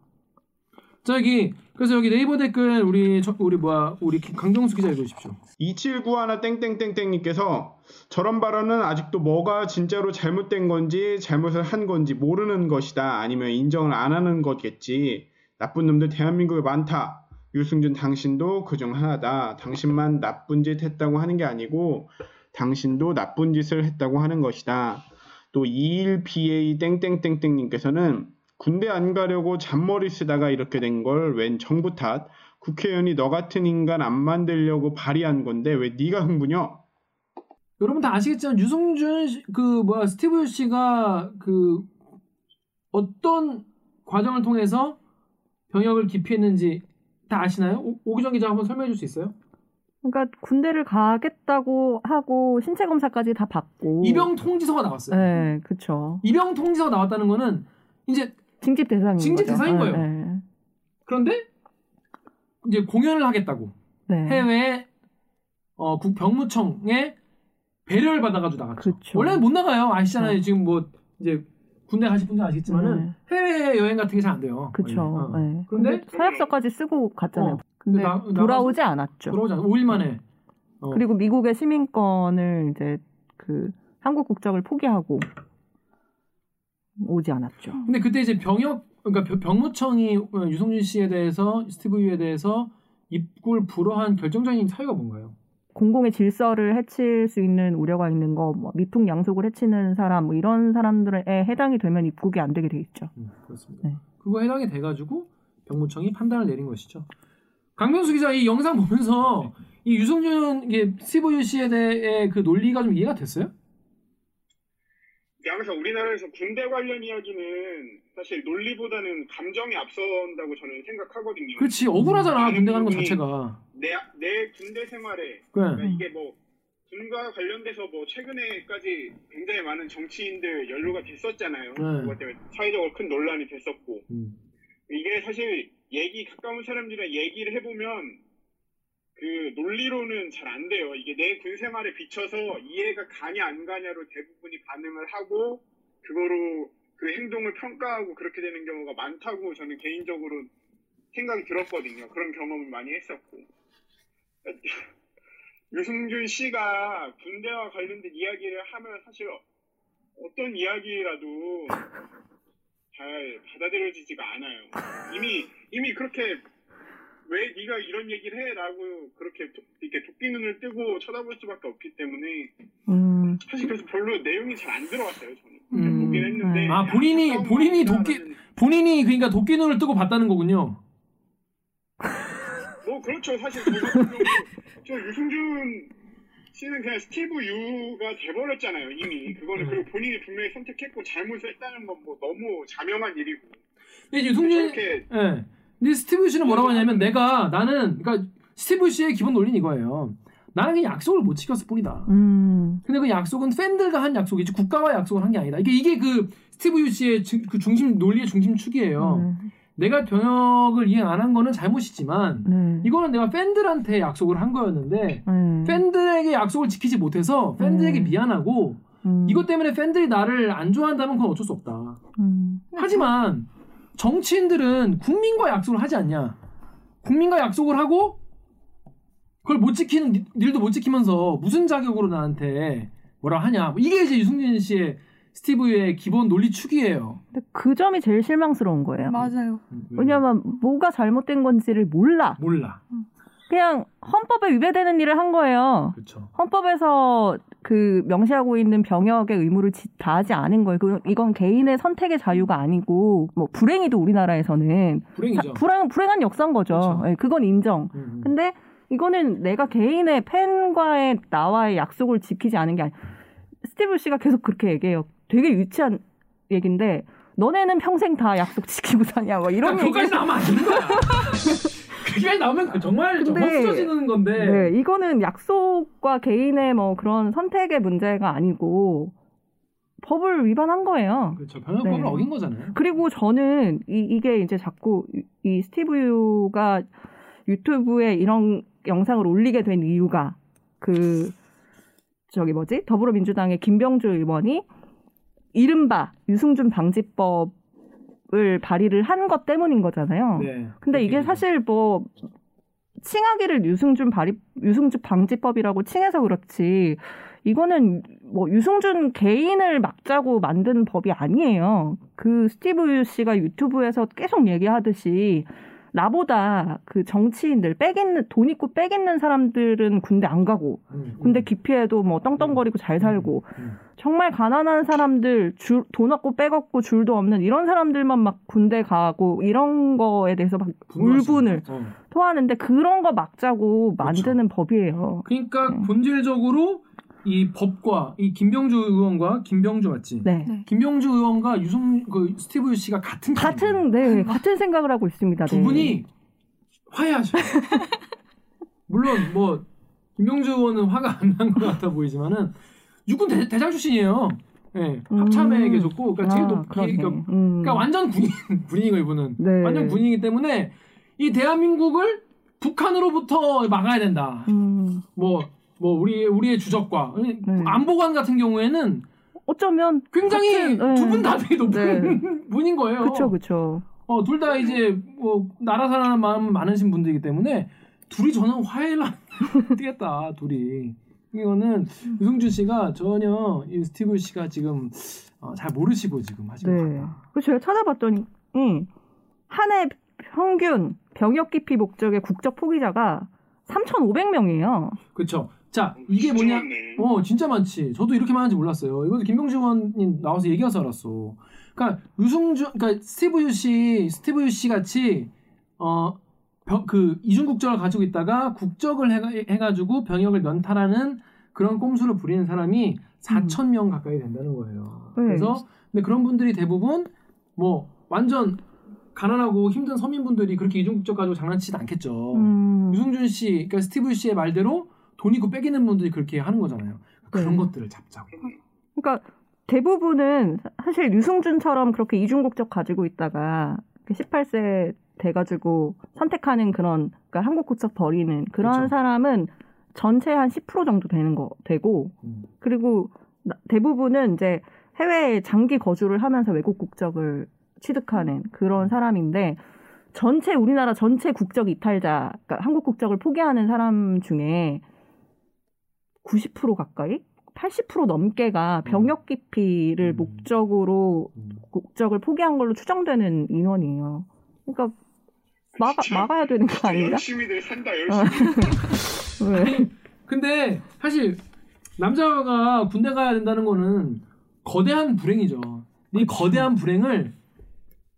자 여기 그래서 여기 네이버 댓글 우리 저- 우리 뭐야 우리 강정수 기자 읽어주십시오. 2791 땡땡땡땡님께서 저런 발언은 아직도 뭐가 진짜로 잘못된 건지 잘못을 한 건지 모르는 것이다 아니면 인정을 안 하는 거겠지 나쁜 놈들 대한민국에 많다 유승준 당신도 그 중 하나다 당신만 나쁜 짓 했다고 하는 게 아니고 당신도 나쁜 짓을 했다고 하는 것이다 또 21BA 땡땡땡땡님께서는 군대 안 가려고 잔머리 쓰다가 이렇게 된 걸 웬 정부 탓 국회의원이 너 같은 인간 안 만들려고 발의한 건데 왜 네가 흥분혀? 여러분 다 아시겠지만 유승준 씨- 그 뭐야 스티브 씨가 그 어떤 과정을 통해서 병역을 기피했는지 다 아시나요? 오- 오기정 기자 한번 설명해 줄 수 있어요? 그러니까 군대를 가겠다고 하고 신체 검사까지 다 받고 입영 통지서가 나왔어요. 네, 그렇죠. 입영 통지서가 나왔다는 거는 이제 징집 대상인 징집 거죠. 대상인 거예요. 네, 그런데 이제 공연을 하겠다고 네. 해외 어, 국 병무청에 배려를 받아가지고 나갔죠. 그쵸. 원래는 못 나가요. 아시잖아요. 네. 지금 뭐 이제 군대 가실 분들 아시겠지만은 네. 해외 여행 같은 게 잘 안 돼요. 그렇죠. 어. 네. 그런데 근데 서약서까지 쓰고 갔잖아요. 어, 근데 나- 나가서- 돌아오지 않았죠. 돌아오지 않아. 5일 만에. 어. 그리고 미국의 시민권을 이제 그 한국 국적을 포기하고 오지 않았죠. 근데 그때 이제 병역 그러니까 병- 병무청이 어, 유성준 씨에 대해서 스티브 유에 대해서 입구를 불허한 결정적인 사유가 뭔가요? 공공의 질서를 해칠 수 있는 우려가 있는 거, 뭐 미풍 양속을 해치는 사람, 뭐 이런 사람들에 해당이 되면 입국이 안 되게 돼 있죠. 음, 그렇습니다. 네. 그거 해당이 돼가지고 병무청이 판단을 내린 것이죠. 강명수 기자 이 영상 보면서 이 유승준 이게 스티브 유 씨에 대해 그 논리가 좀 이해가 됐어요? 항상 우리나라에서 군대 관련 이야기는 사실 논리보다는 감정이 앞선다고 저는 생각하거든요. 그렇지 억울하잖아 군대 가는 것 자체가. 내, 내 군대 생활에 그래. 그러니까 이게 뭐 군과 관련돼서 뭐 최근에까지 굉장히 많은 정치인들 연루가 됐었잖아요. 네. 그것 때문에 사회적으로 큰 논란이 됐었고 음. 이게 사실 얘기 가까운 사람들이랑 얘기를 해보면 그 논리로는 잘 안 돼요. 이게 내 군 생활에 비춰서 이해가 가냐 안 가냐로 대부분이 반응을 하고 그거로 그 행동을 평가하고 그렇게 되는 경우가 많다고 저는 개인적으로 생각이 들었거든요. 그런 경험을 많이 했었고 유승준 씨가 군대와 관련된 이야기를 하면 사실 어떤 이야기라도 잘 받아들여지지가 않아요. 이미 이미 그렇게 왜 네가 이런 얘기를 해라고 그렇게 도, 이렇게 도끼 눈을 뜨고 쳐다볼 수밖에 없기 때문에 음, 사실 그래서 별로 내용이 잘 안 들어왔어요 저는 음. 보긴 했는데 아, 본인이- 본인이 도끼- 본인이 그러니까 도끼 눈을 뜨고 봤다는 거군요. 뭐 그렇죠 사실 저 저 유승준 씨는 그냥 스티브 유가 돼버렸잖아요 이미 그거는 음. 그리고 본인이 분명히 선택했고 잘못을 했다는 건 뭐 너무 자명한 일이고 근데 유승준 저렇게 예. 근데 스티브 씨는 뭐라고 하냐면 내가 나는 그러니까 스티브 씨의 기본 논리는 이거예요. 나는 그냥 약속을 못 지켰을 뿐이다. 음, 근데 그 약속은 팬들과 한 약속이지 국가와 약속을 한 게 아니다. 이게 이게 그 스티브 유 씨의 중- 그 중심 논리의 중심축이에요. 네, 내가 병역을 이행 안 한 거는 잘못이지만 네, 이거는 내가 팬들한테 약속을 한 거였는데 네, 팬들에게 약속을 지키지 못해서 팬들에게 음. 미안하고 음, 이것 때문에 팬들이 나를 안 좋아한다면 그건 어쩔 수 없다. 음, 하지만 정치인들은 국민과 약속을 하지 않냐? 국민과 약속을 하고 그걸 못 지키는 니- 일도 못 지키면서 무슨 자격으로 나한테 뭐라 하냐? 뭐 이게 이제 유승진 씨의 스티브의 기본 논리 축이에요. 근데 그 점이 제일 실망스러운 거예요. 맞아요. 왜냐면 뭐가 잘못된 건지를 몰라. 몰라. 그냥 헌법에 위배되는 일을 한 거예요. 그렇죠. 헌법에서 그 명시하고 있는 병역의 의무를 지- 다하지 않은 거예요. 그- 이건 개인의 선택의 자유가 아니고 뭐 불행히도 우리나라에서는 불행이죠. 사- 불행 불행한 역사인 거죠. 그렇죠. 예, 그건 인정. 음, 음. 근데 이거는 내가 개인의 팬과의 나와의 약속을 지키지 않은 게 아니. 스티브 씨가 계속 그렇게 얘기해요. 되게 유치한 얘긴데 너네는 평생 다 약속 지키고 사냐 뭐 이런 그러니까 얘기. 그거까지 나오면 안 되는 거야. 그게 나오면 정말 정말 근데- 후져지는 건데. 네, 이거는 약속과 개인의 뭐 그런 선택의 문제가 아니고 법을 위반한 거예요. 그렇죠. 병역법을 네. 어긴 거잖아요. 그리고 저는 이, 이게 이제 자꾸 이- 이 스티브 유가 유튜브에 이런 영상을 올리게 된 이유가 그 저기 뭐지 더불어민주당의 김병주 의원이 이른바 유승준 방지법을 발의를 한 것 때문인 거잖아요. 네. 근데 이게 사실 뭐 칭하기를 유승준 발의 유승준 방지법이라고 칭해서 그렇지 이거는 뭐 유승준 개인을 막자고 만든 법이 아니에요. 그 스티브 유 씨가 유튜브에서 계속 얘기하듯이 나보다 그 정치인들 빽 있는 돈 있고 빽 있는 사람들은 군대 안 가고 음, 군대 음. 기피해도 뭐 떵떵거리고 잘 살고 음. 정말 가난한 사람들 줄, 돈 없고 빽 없고 줄도 없는 이런 사람들만 막 군대 가고 이런 거에 대해서 막 울분을. 어. 토하는데 그런 거 막자고 그렇죠. 만드는 법이에요. 그러니까 네. 본질적으로 이 법과 이 김병주 의원과 김병주 맞지? 네. 네. 김병주 의원과 유승 그 스티브 씨가 같은 같은 네 같은 생각을 하고 있습니다. 두 네. 분이 화해하셔. 물론 뭐 김병주 의원은 화가 안 난 것 같아 보이지만은 육군 대, 대장 출신이에요. 예, 합참에 음. 계셨고, 그러니까 제일 아, 높이, 그러네. 그러니까, 음. 그러니까 완전 군인, 군인이고 이분은 네. 완전 군인이기 때문에 이 대한민국을 북한으로부터 막아야 된다. 음. 뭐, 뭐 우리 우리의 주적과 안보관 같은 경우에는 어쩌면 굉장히 네. 두분 다 되게 높은 분인 거예요. 그렇죠, 그렇죠. 어, 둘 다 이제 뭐 나라 사랑하는 마음 많으신 분들이기 때문에 둘이 저는 화해를 안 되겠다. 둘이 이거는 유승준 씨가 전혀 이 스티브 씨가 지금 어, 잘 모르시고 지금 하신 것 네. 그래서 제가 찾아봤더니 한해 평균 병역 기피 목적의 국적 포기자가 3,500명이에요. 그렇죠. 자 이게 진짜 뭐냐? 많네. 어 진짜 많지. 저도 이렇게 많은지 몰랐어요. 이것도 김병주 의원님 나와서 얘기해서 알았어. 그러니까 유승준, 그러니까 스티브 유 씨, 스티브 유씨 같이 어그 이중 국적을 가지고 있다가 국적을 해가, 해가지고 병역을 면탈하는 그런 꼼수를 부리는 사람이 4천 명 가까이 된다는 거예요. 네. 그래서 근데 그런 분들이 대부분 뭐 완전 가난하고 힘든 서민분들이 그렇게 이중 국적 가지고 장난치지 않겠죠. 음. 유승준 씨, 그러니까 스티브 씨의 말대로 돈 있고 빼기는 분들이 그렇게 하는 거잖아요. 그런 네. 것들을 잡자고. 그러니까 대부분은 사실 유승준처럼 그렇게 이중국적 가지고 있다가 18세 돼가지고 선택하는 그런 그러니까 한국 국적 버리는 그런 그렇죠. 사람은 전체 한 10% 정도 되는 거 되고 음. 그리고 나- 대부분은 이제 해외에 장기 거주를 하면서 외국 국적을 취득하는 그런 사람인데 전체 우리나라 전체 국적 이탈자 그러니까 한국 국적을 포기하는 사람 중에 90% 가까이 80% 넘게가 병역 기피를 음. 목적으로 음. 국적을 포기한 걸로 추정되는 인원이에요. 그러니까 막아, 막아야 되는 거 아닌가? 열심히들 산다 열심히. 왜? 아니, 근데 사실 남자가 군대 가야 된다는 거는 거대한 불행이죠. 이 거대한 불행을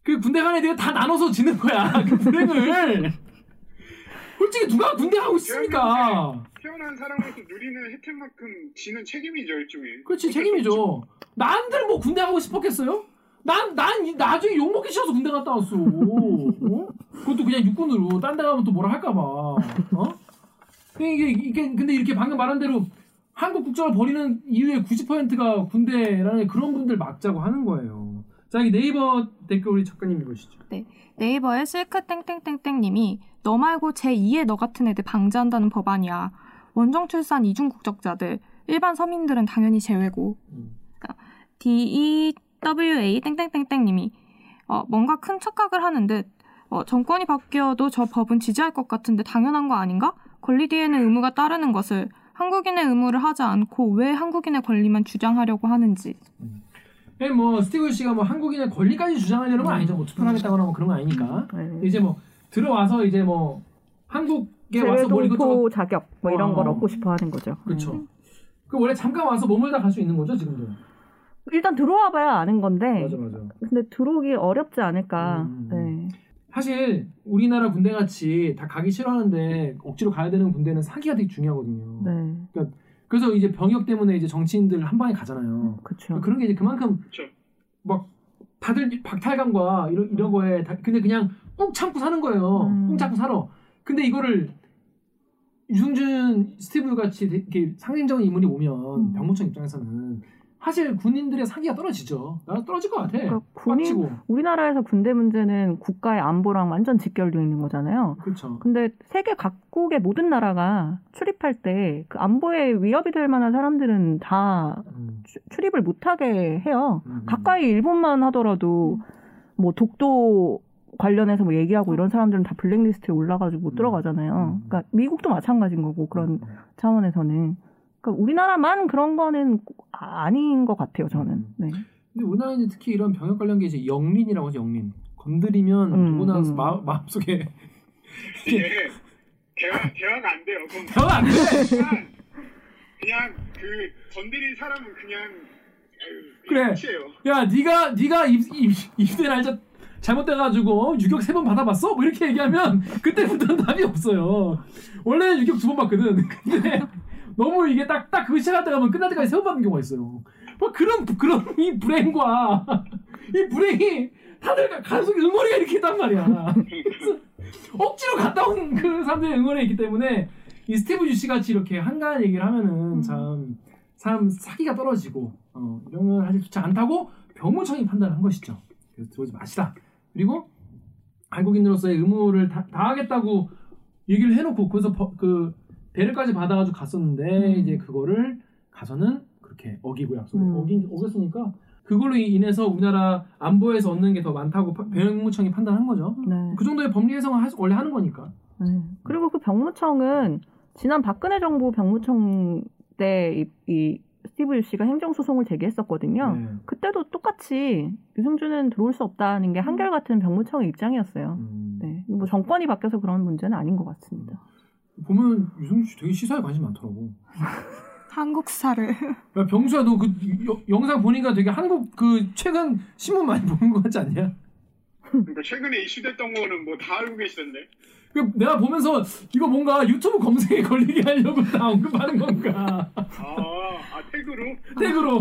그 군대 가는 애들이 다 나눠서 지는 거야. 그 불행을. 솔직히 누가 군대 가고 싶습니까? 태어난 사람으로서 누리는 혜택만큼 지는 책임이죠 일종의. 그렇지 책임이죠. 난들 뭐 군대 가고 싶었겠어요? 난, 난 이- 나중에 욕먹기 싫어서 군대 갔다 왔어. 어? 그것도 그냥 육군으로. 딴 데 가면 또 뭐라 할까봐. 어? 이게, 이게, 근데 이렇게 방금 말한 대로 한국 국적을 버리는 이유의 90%가 군대라는 그런 분들 막자고 하는 거예요. 자, 이 네이버 댓글 우리 작가님 읽으시죠. 네이버에 실크 땡땡땡땡 님이 너 말고 제2의 너 같은 애들 방지한다는 법안이야. 원정 출산 이중 국적자들 일반 서민들은 당연히 제외고. 음. DEWA 땡땡땡땡님이 어, 뭔가 큰 착각을 하는 듯 어, 정권이 바뀌어도 저 법은 지지할 것 같은데 당연한 거 아닌가? 권리 뒤에는 의무가 따르는 것을 한국인의 의무를 하지 않고 왜 한국인의 권리만 주장하려고 하는지. 예, 뭐 스티브 씨가 뭐 한국인의 권리까지 주장하려는 건 아니죠. 뭐 투표하겠다거나 뭐 그런 건 아니니까. 네. 이제 뭐 들어와서 이제 뭐 한국에 와서 뭘 이것저것 자격 뭐 이런 걸 어. 얻고 싶어 하는 거죠. 그렇죠. 음. 그 원래 잠깐 와서 머물다 갈 수 있는 거죠 지금도. 일단 들어와 봐야 아는 건데 맞아 맞아. 근데 들어오기 어렵지 않을까. 음. 네. 사실 우리나라 군대 같이 다 가기 싫어하는데 억지로 가야 되는 군대는 사기가 되게 중요하거든요. 네. 그래서 이제 병역 때문에 이제 정치인들 한 방에 가잖아요. 그렇죠. 그런 게 이제 그만큼 그쵸. 막 다들 박탈감과 이런 이런 거에 다, 근데 그냥 꾹 참고 사는 거예요. 음. 꾹 참고 살아. 근데 이거를 유승준, 스티브 같이 이렇게 상징적인 인물이 오면 음. 병무청 입장에서는 사실 군인들의 사기가 떨어지죠. 나 떨어질 것 같아. 그러니까 군인. 우리나라에서 군대 문제는 국가의 안보랑 완전 직결되어 있는 거잖아요. 그렇죠. 근데 세계 각국의 모든 나라가 출입할 때 그 안보에 위협이 될 만한 사람들은 다 음, 추- 출입을 못하게 해요. 음. 가까이 일본만 하더라도 뭐 독도 관련해서 뭐 얘기하고 이런 사람들은 다 블랙리스트에 올라가지고 못 음. 들어가잖아요. 음. 그러니까 미국도 마찬가지인 거고 그런 음. 차원에서는 그러니까 우리나라만 그런 거는 아- 아닌 것 같아요. 저는. 음. 네. 근데 우리나라는 특히 이런 병역 관련 게 이제 영린이라고 하죠. 영린. 건드리면 음, 누구나 음. 마, 마음속에 이게 대화 대화가 안 돼요. 대화가 안 돼. 그냥 그냥 그 건드린 사람은 그냥 아유, 그래. 야, 네가 네가 입, 입, 입대 날짜 잘못돼가지고 유격 세 번 받아봤어? 뭐 이렇게 얘기하면 그때부터는 답이 없어요. 원래는 유격 두 번 받거든. 근데 너무 이게 딱 딱 그거 시작할 때 가면 끝날 때까지 세워받는 경우가 있어요. 뭐 그런 그런 이 불행과 이 불행이 다들 가슴 응원이 이렇게 있단 말이야. 그래서 억지로 갔다 온 그 사람들의 응원에 있기 때문에 이 스티브 주씨 같이 이렇게 한가한 얘기를 하면은 참 사람 사기가 떨어지고 어, 이런 건 사실 좋지 않다고 병무청이 판단한 것이죠. 그래서 들어오지 마시라. 그리고 한국인으로서의 의무를 다, 다하겠다고 얘기를 해놓고 그래서 버- 그 배려까지 받아가지고 갔었는데 음. 이제 그거를 가서는 그렇게 어기고 약속을 음. 어기, 어겼으니까 그걸로 인해서 우리나라 안보에서 얻는 게 더 많다고 파- 병무청이 판단한 거죠. 네. 그 정도의 법리 해석은 원래 하는 거니까. 네. 그리고 그 병무청은 지난 박근혜 정부 병무청 때 이, 이 스티브 유 씨가 행정소송을 제기했었거든요. 네. 그때도 똑같이 유승준은 들어올 수 없다는 게 한결같은 병무청의 입장이었어요. 음. 네. 뭐 정권이 바뀌어서 그런 문제는 아닌 것 같습니다. 보면 유승준 씨 되게 시사에 관심 많더라고. 한국사를 야, 병수야 너 그 영상 보니까 되게 한국 그 최근 신문 많이 보는 거 같지 않냐? 그러니까 최근에 이슈됐던 거는 뭐 다 알고 계시던데. 그 내가 보면서 이거 뭔가 유튜브 검색에 걸리게 하려고 다 언급하는 건가 아, 아 태그로? 태그로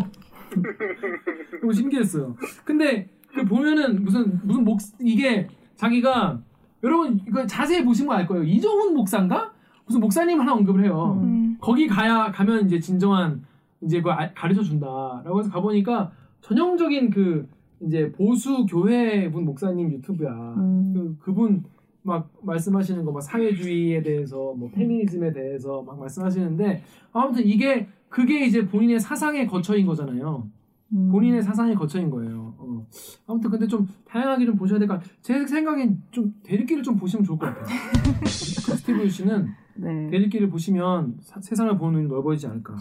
너무 신기했어요. 근데 그 보면은 무슨 무슨 목 이게 자기가 여러분 이거 자세히 보시면 알 거예요. 이정훈 목사인가 무슨 목사님 하나 언급을 해요. 음. 거기 가야 가면 이제 진정한 이제 그 가르쳐 준다라고 해서 가 보니까 전형적인 그 이제 보수 교회 분 목사님 유튜브야. 음. 그 그분 막 말씀하시는 거 막 사회주의에 대해서 뭐 페미니즘에 대해서 막 말씀하시는데 아무튼 이게 그게 이제 본인의 사상의 거처인 거잖아요. 음. 본인의 사상의 거처인 거예요. 어. 아무튼 근데 좀 다양하게 좀 보셔야 될것 같아요. 제 생각엔 좀 대립기를 좀 보시면 좋을 것 같아요. 그 스티브 씨는 네. 대립기를 보시면 사- 세상을 보는 눈이 넓어지지 않을까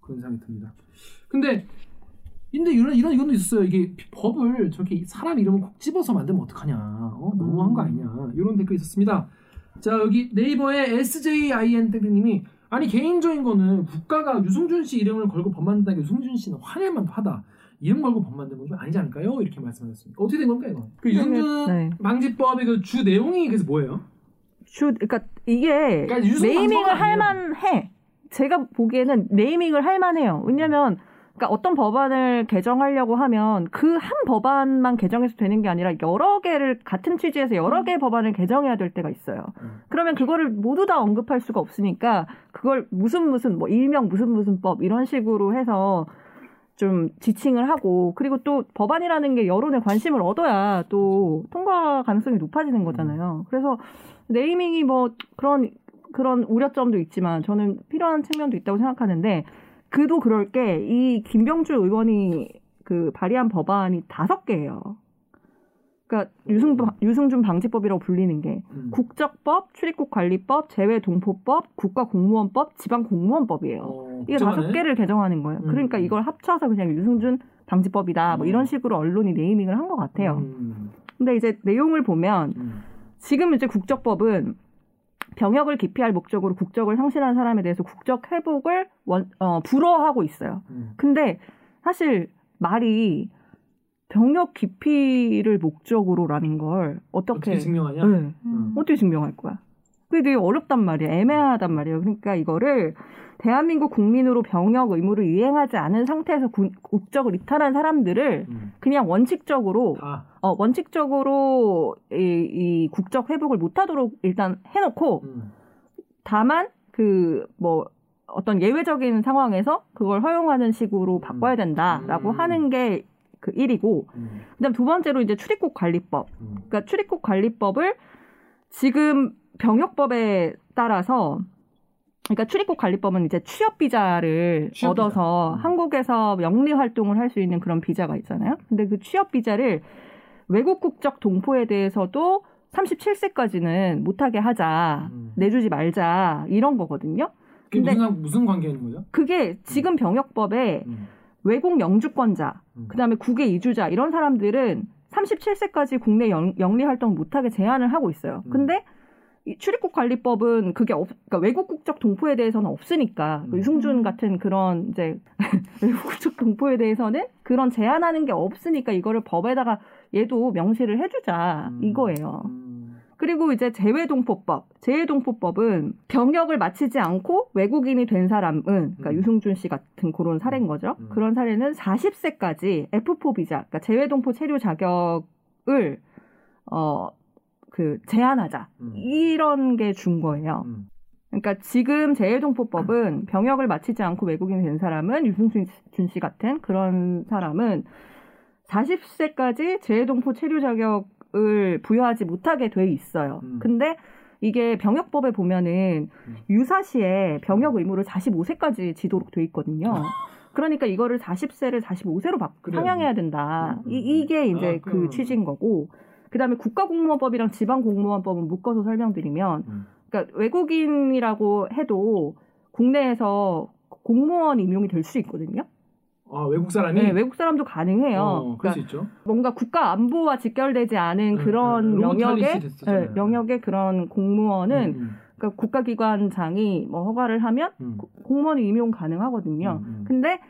그런 생각이 듭니다. 근데 근데 이런 이런 이것도 있었어요. 이게 법을 저렇게 사람 이름을 콕 집어서 만들면 어떡하냐? 어? 너무한 거 아니냐? 이런 댓글이 있었습니다. 자 여기 네이버의 SJIN 땡땡님이 아니 개인적인 거는 국가가 유승준 씨 이름을 걸고 법 만든다는 게 유승준 씨는 화낼 만하다. 이름 걸고 법 만드는 건좀 아니지 않을까요? 이렇게 말씀하셨습니다. 어떻게 된 겁니까 이거? 그 유승준 네. 방지법의 그 주 내용이 그래서 뭐예요? 주, 그러니까 이게 그러니까 네이밍을 아니에요. 할만해. 제가 보기에는 네이밍을 할 만해요. 왜냐면 그러니까 어떤 법안을 개정하려고 하면 그 한 법안만 개정해서 되는 게 아니라 여러 개를 같은 취지에서 여러 개의 법안을 개정해야 될 때가 있어요. 음. 그러면 그거를 모두 다 언급할 수가 없으니까 그걸 무슨 무슨 뭐 일명 무슨 무슨 법 이런 식으로 해서 좀 지칭을 하고 그리고 또 법안이라는 게 여론의 관심을 얻어야 또 통과 가능성이 높아지는 거잖아요. 그래서 네이밍이 뭐 그런 그런 우려점도 있지만 저는 필요한 측면도 있다고 생각하는데 그도 그럴 게 이 김병주 의원이 그 발의한 법안이 다섯 개예요. 그러니까 유승 유승준 방지법이라고 불리는 게 음. 국적법, 출입국 관리법, 재외 동포법, 국가공무원법, 지방공무원법이에요. 어, 이게. 다섯 개를 개정하는 거예요. 음. 그러니까 이걸 합쳐서 그냥 유승준 방지법이다. 뭐 음. 이런 식으로 언론이 네이밍을 한 것 같아요. 음, 근데 이제 내용을 보면 음. 지금 이제 국적법은 병역을 기피할 목적으로 국적을 상실한 사람에 대해서 국적 회복을 원, 어, 불허하고 있어요. 음. 근데 사실 말이 병역 기피를 목적으로라는 걸 어떻게 어떻게 증명하냐? 네. 음. 어떻게 증명할 거야? 그게 되게 어렵단 말이에요. 애매하단 말이에요. 그러니까 이거를 대한민국 국민으로 병역 의무를 이행하지 않은 상태에서 구- 국적을 이탈한 사람들을 음. 그냥 원칙적으로 다. 어, 원칙적으로 이, 이 국적 회복을 못하도록 일단 해놓고 음. 다만 그 뭐 어떤 예외적인 상황에서 그걸 허용하는 식으로 바꿔야 된다라고 음. 하는 게그 1이고 음. 그다음 두 번째로 이제 출입국 관리법 음. 그러니까 출입국 관리법을 지금 병역법에 따라서 그러니까 출입국 관리법은 이제 취업 비자를 취업 비자. 얻어서 음. 한국에서 영리 활동을 할 수 있는 그런 비자가 있잖아요. 근데 그 취업 비자를 외국 국적 동포에 대해서도 37세까지는 못하게 하자, 음. 내주지 말자 이런 거거든요. 그게 근데- 무슨 무슨 관계 있는 거죠? 그게 지금 병역법에 음. 외국 영주권자, 음. 그다음에 국외 이주자 이런 사람들은 37세까지 국내 영, 영리 활동 못하게 제한을 하고 있어요. 음. 근데 이 출입국 관리법은 그게 없, 그러니까 외국 국적 동포에 대해서는 없으니까 음. 그 유승준 같은 그런 이제 외국 국적 동포에 대해서는 그런 제한하는 게 없으니까 이거를 법에다가 얘도 명시를 해주자 음. 이거예요. 음. 그리고 이제 재외동포법. 재외동포법은 병역을 마치지 않고 외국인이 된 사람은, 그러니까 음. 유승준 씨 같은 그런 사례인 거죠. 음. 그런 사례는 40세까지 F4 비자, 그러니까 재외동포 체류 자격을 어, 그 제한하자. 음. 이런 게 준 거예요. 음. 그러니까 지금 재외동포법은 병역을 마치지 않고 외국인이 된 사람은 유승준 씨 같은 그런 사람은 40세까지 재외동포 체류 자격을 부여하지 못하게 돼 있어요. 음. 근데 이게 병역법에 보면은 음. 유사시에 병역 의무를 45세까지 지도록 돼 있거든요. 그러니까 이거를 40세를 45세로 바, 그래요. 상향해야 된다. 음, 음, 이, 게 이제 아, 그. 취지인 거고. 그다음에 국가공무원법이랑 지방공무원법은 묶어서 설명드리면 음. 그러니까 외국인이라고 해도 국내에서 공무원 임용이 될 수 있거든요. 아 외국 사람이 네, 외국 사람도 가능해요. 어, 그럴 그러니까 수 있죠. 뭔가 국가 안보와 직결되지 않은 네, 그런 네, 로봇 영역의 탈리시 됐었잖아요. 네, 영역의 그런 공무원은 음, 그러니까 국가기관장이 뭐 허가를 하면 음, 고- 공무원이 임용 가능하거든요. 음, 음. 근데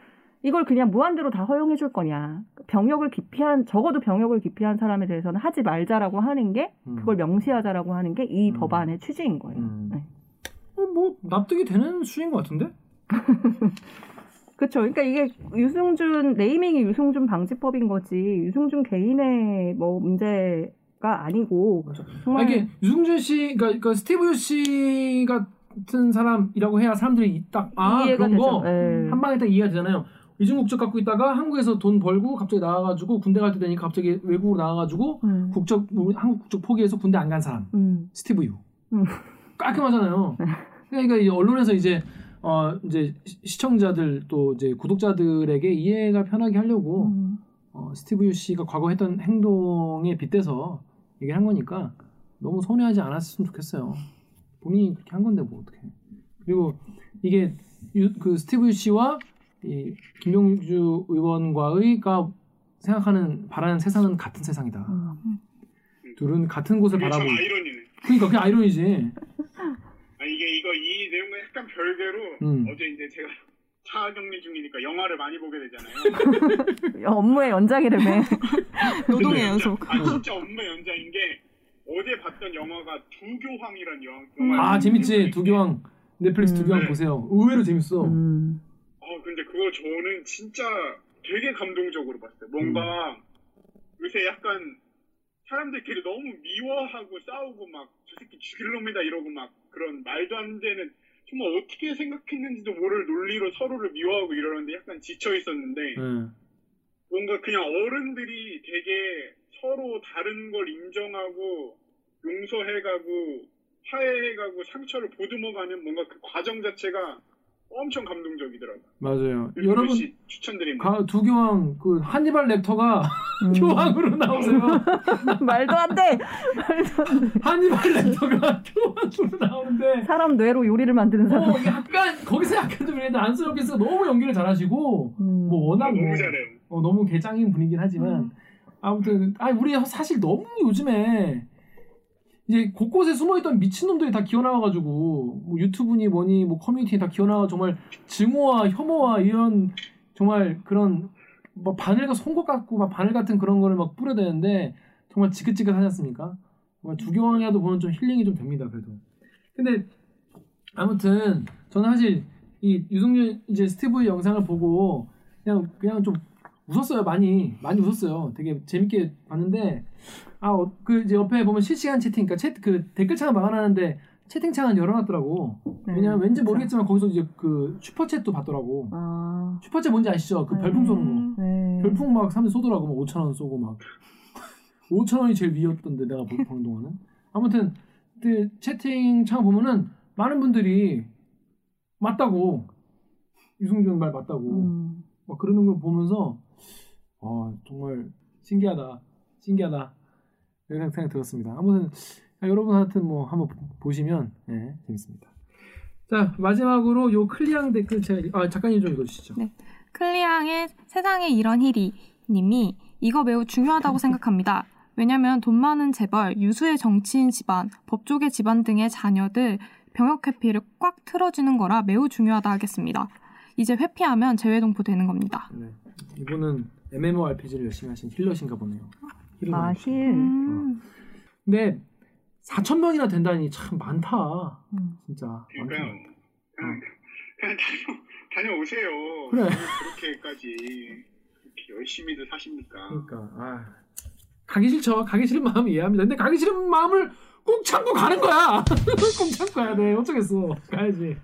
이걸 그냥 무한대로 다 허용해 줄 거냐? 병역을 기피한 적어도 병역을 기피한 사람에 대해서는 하지 말자라고 하는 게 음. 그걸 명시하자라고 하는 게이 음. 법안의 취지인 거예요. 음. 네. 어, 뭐 납득이 되는 수인 것 같은데? 그렇죠. 그러니까 이게 유승준 naming이 유승준 방지법인 거지 유승준 개인의 뭐 문제가 아니고. 정말 아, 이게 유승준 씨, 그러니까, 그러니까 스티브 유씨 같은 사람이라고 해야 사람들이 딱아 이해가 그런 되죠. 거 예. 한 방에 딱 이해가 되잖아요. 이중 국적 갖고 있다가 한국에서 돈 벌고 갑자기 나와가지고 군대 갈 때 되니까 갑자기 외국으로 나와가지고 음. 국적 뭐 한국 국적 포기해서 군대 안 간 사람 음. 스티브 유 음. 깔끔하잖아요. 네. 그러니까 이제 언론에서 이제 어 이제 시- 시청자들 또 이제 구독자들에게 이해가 편하게 하려고 음. 어, 스티브 유 씨가 과거 했던 행동에 빗대서 얘기를 한 거니까 너무 서운해하지 않았으면 좋겠어요. 본인이 그렇게 한 건데 뭐 어떡해. 그리고 이게 유- 그 스티브 유 씨와 이 김용주 의원과의가 생각하는 바라는 세상은 같은 세상이다. 음. 둘은 같은 곳을 바라보고 아이러니네. 그러니까 그게 아이러니지. 아, 이게 이거 이 내용과 약간 별개로 음. 어제 이제 제가 차 격리 중이니까 영화를 많이 보게 되잖아요. 업무의 연장이라며. 노동의 연속. 진짜- 아 진짜 업무 연장인 게 어제 봤던 영화가 두교황이란 영화. 영화 아 재밌지 두교황 넷플릭스 음. 두교황 네. 보세요. 의외로 재밌어. 음. 어 근데 그거 저는 진짜 되게 감동적으로 봤어요. 뭔가 요새 약간 사람들끼리 너무 미워하고 싸우고 막 저 새끼 죽일 놈이다 이러고 막 그런 말도 안 되는 정말 어떻게 생각했는지도 모를 논리로 서로를 미워하고 이러는데 약간 지쳐 있었는데 네. 뭔가 그냥 어른들이 되게 서로 다른 걸 인정하고 용서해가고 화해해가고 상처를 보듬어가는 뭔가 그 과정 자체가 엄청 감동적이더라고요. 맞아요. 여러분 추천드립니다. 가, 두교황 그 한니발 렉터가 음. 교황으로 나오세요. 말도 안 돼. 말도 안 돼. 한니발 렉터가 교황으로 나오는데 사람 뇌로 요리를 만드는 사람. 어, 약간 거기서 약간 좀 그랬는데 안쓰럽게 써 너무 연기를 잘하시고 음. 뭐 워낙 너무 뭐, 잘해요. 어, 너무 개짱인 분이긴 하지만 음. 아무튼 아 우리 사실 너무 요즘에 이제 곳곳에 숨어있던 미친놈들이 다 기어나와가지고 뭐 유튜브니 뭐니 뭐 커뮤니티에 다 기어나와 정말 증오와 혐오와 이런 정말 그런 뭐 바늘과 송곳 같고 막 바늘 같은 그런 거를 막 뿌려대는데 정말 지긋지긋하지 않습니까? 정말 두교황이라도 보면 좀 힐링이 좀 됩니다 그래도. 근데 아무튼 저는 사실 이 유승준 이제 스티브 영상을 보고 그냥 그냥 좀 웃었어요 많이 많이 웃었어요 되게 재밌게 봤는데 아그 이제 옆에 보면 실시간 채팅 그러니까 채, 그 댓글창을 막아놨는데 채팅창은 열어놨더라고. 네, 왜냐면 왠지. 모르겠지만 거기서 이제 그 슈퍼챗도 받더라고. 아. 슈퍼챗 뭔지 아시죠? 그 별풍 쏘는 거. 네. 별풍 막 사람들이 쏘더라고 막 5천 원 쏘고 막. 5천 원이 제일 위였던데 내가 보- 보는 동안은 아무튼 그 채팅창 보면은 많은 분들이 맞다고. 유승준 말 맞다고. 음. 막 그러는 걸 보면서 아 정말 신기하다. 신기하다 이런 생각이 들었습니다 아무튼 아, 여러분 하여튼 뭐 한번 보- 보시면 네, 재밌습니다 자 마지막으로 요 클리앙 댓글 제가 읽- 아 작가님 좀 읽어주시죠 네. 클리앙의 세상에 이런 힐이 님이 이거 매우 중요하다고 생각합니다. 왜냐면 돈 많은 재벌, 유수의 정치인 집안, 법조계 집안 등의 자녀들 병역 회피를 꽉 틀어주는 거라 매우 중요하다 하겠습니다. 이제 회피하면 재외 동포 되는 겁니다. 네. 이분은 MMORPG를 열심히 하신 힐러신가 보네요. 아, 힐. 음. 근데 4천 명이나 된다니 참 많다. 음. 진짜. 그러니까요. 그냥, 그냥 다녀, 다녀 오세요. 그래. 그렇게까지 그렇게 열심히들 사십니까? 그러니까 아, 가기 싫죠. 가기 싫은 마음 이해합니다. 근데 가기 싫은 마음을 꾹 참고 가는 거야. 꾹 참고 가야 돼. 어쩌겠어. 가야지.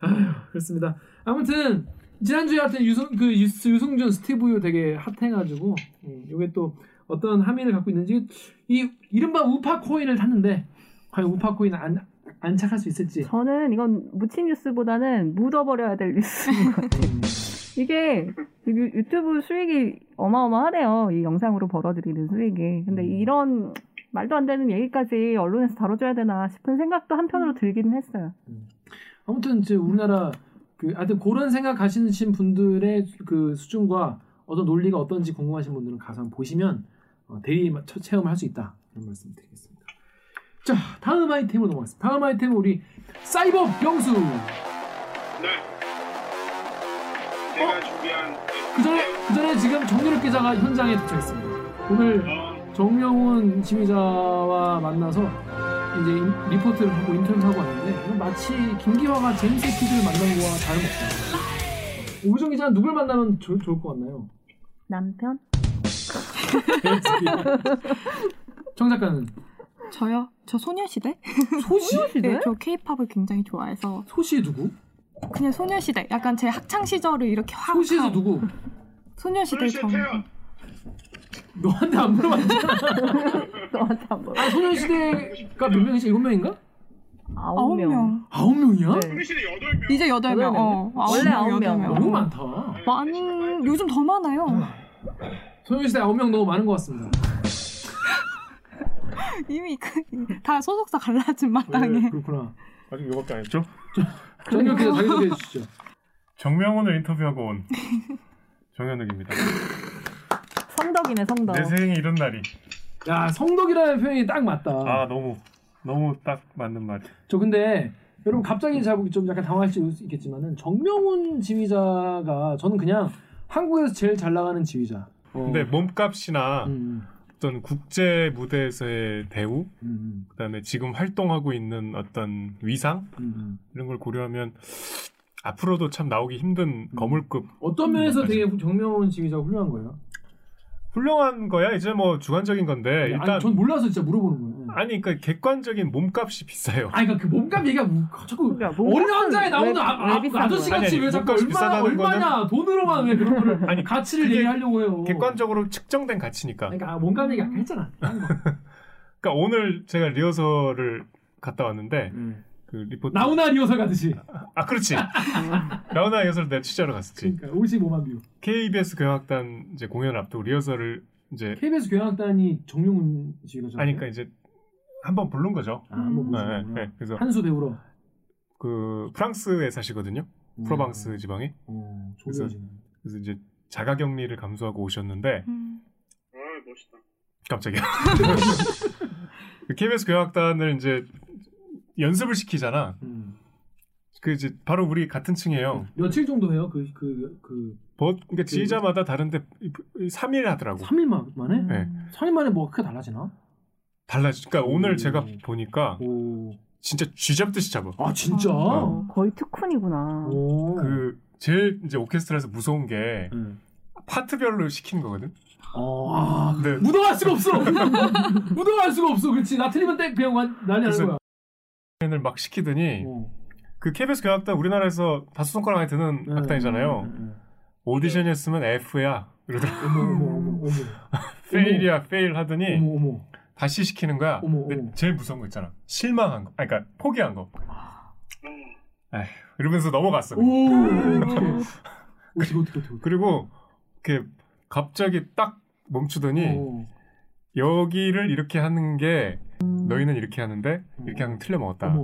아휴, 그렇습니다. 아무튼 지난주에 하여튼 유승 그 유승준 스티브유 되게 핫해가지고 음, 이게 또 어떤 함의를 갖고 있는지 이 이른바 우파 코인을 탔는데 과연 우파 코인 안 안착할 수 있을지. 저는 이건 묻힌 뉴스보다는 묻어버려야 될 뉴스인 것 같아요. 음, 이게 유, 유튜브 수익이 어마어마하대요. 이 영상으로 벌어들이는 수익이. 근데 음. 이런 말도 안 되는 얘기까지 언론에서 다뤄줘야 되나 싶은 생각도 한편으로 들기는 했어요. 아무튼 이제 우리나라 그 하여튼 그런 생각 하시는 분들의 그 수준과 어떤 논리가 어떤지 궁금하신 분들은 가서 보시면 어, 대리 마- 첫 체험을 할 수 있다 이런 말씀 드리겠습니다. 자 다음 아이템으로 넘어가겠습니다. 다음 아이템은 우리 사이버 병수. 네. 제가 준비한 그 전에 그 전에 지금 정유럽 기자가 현장에 도착했습니다. 오늘 어, 정명훈 지휘자와 만나서 이제 인- 리포트를 하고 인터뷰를 하고 왔는데 이건 마치 김기화가 제임스 키드를 만난 거와 다름없다. 오유정 기자는 누굴 만나면 좋, 좋을 것 같나요? 남편? 정 작가는 저요? 저 소녀시대? 소시? 시대? 네, 저 케이팝을 굉장히 좋아해서 소시 누구? 그냥 소녀시대. 약간 제 학창 시절을 이렇게 확 소시에서 한 누구? 소녀시대 소녀시대 정. 너한테 안 물어봤잖아. 너한테 한 번. 아 소녀시대가 몇 명이지? 일곱 명인가? 아홉 명. 명. 아홉 명이야? 네. 소녀시대 여덟 명. 이제 여덟 명. 어. 원래 명, 아홉 명. 너무 많다. 많이 요즘 더 많아요. 소녀시대 아홉 명 너무 많은 것 같습니다. 이미 그- 다 소속사 갈라진 마땅해. 네, 그렇구나. 아직 이거밖에 안 했죠? 정유럽 기자 자기 소개해 주시죠. 정명훈을 인터뷰하고 온 정현욱입니다. 성덕이네 성덕. 내 생에 이런 날이. 야 성덕이라는 표현이 딱 맞다. 아 너무 너무 딱 맞는 말. 저 근데 여러분 갑자기 잘 보기 좀 약간 당황하실 수 있겠지만은 정명훈 지휘자가 저는 그냥 한국에서 제일 잘 나가는 지휘자. 어, 근데 몸값이나 음, 어떤 국제 무대에서의 대우, 음, 그다음에 지금 활동하고 있는 어떤 위상 음, 음. 이런 걸 고려하면 앞으로도 참 나오기 힘든 음. 거물급 어떤 면에서 되게 정명훈 지휘자가 훌륭한 거예요? 훌륭한 거야. 이제 뭐 주관적인 건데 일단 아니, 전 몰라서 진짜 물어보는 거예요. 아니 그러니까 객관적인 몸값이 비싸요. 아니 그러니까 그 몸값 얘기가 우- 자꾸 그러니까 어린 몸값은 왕자에 나오는 왜- 아, 왜 비싼 저씨 거야? 같이 아니, 왜 자꾸 몸값이 얼마나 비싸다는 얼마냐 돈으로만 왜 그런 거를 아니, 가치를 그게 얘기하려고 해요. 객관적으로 측정된 가치니까. 그러니까 아, 몸값 얘기 아까 했잖아. 그러니까 오늘 제가 리허설을 갔다 왔는데 음. 그 리포트 나훈아 리허설 가듯이. 아 그렇지 나훈아 리허설 내가 취재하러 갔었지 그러니까 55만 view. KBS 교향악단 이제 공연 앞두고 리허설을 이제 KBS 교향악단이 정명훈 씨가 아니까 이제 한번 부른 거죠. 아, 한번 네. 네, 네. 그래서 한수 배우러. 그 프랑스에 사시거든요. 음. 프로방스 지방에. 어, 그래서-. 그래서 이제 자가격리를 감수하고 오셨는데 음. 아 멋있다. 깜짝이야. 그 KBS 교향악단을 이제 연습을 시키잖아. 음. 그 이제 바로 우리 같은 층이에요. 며칠 정도 해요? 그 그그 버, 그러니까 지휘자마다 다른데 3일 하더라고. 3일 마- 만에? 네. 3일 만에 뭐가 크게 달라지나? 달라지. 그러니까 오. 오늘 제가 보니까 오. 진짜 쥐 잡듯이 잡아. 아, 진짜? 어, 거의 특훈이구나. 오. 그 제일 이제 오케스트라에서 무서운 게 음. 파트별로 시킨 거거든. 어, 아, 근데 묻어갈 수가 없어. 묻어갈 수가 없어. 그렇지. 나 틀리면 땡 그냥 완- 난리 나는 거야. 막 시키더니 어. 그 KBS 교향악단 우리나라에서 다섯 손가락 안에 드는 네. 악단이잖아요. 네, 네. 오디션이었으면 F야. 이러더라고. 어머 어머 어머 어머. fail이야 fail 하더니 어머 어머. 다시 시키는 거야. 어머, 어머. 제일 무서운 거 있잖아. 실망한 거. 아니, 그러니까 포기한 거. 어, 이러면서 넘어갔어. 오. 어떻게 어떻게 어떻게. 그리고 이렇게 갑자기 딱 멈추더니 어. 여기를 이렇게 하는 게 너희는 이렇게 하는데 이렇게 하면 틀려 먹었다.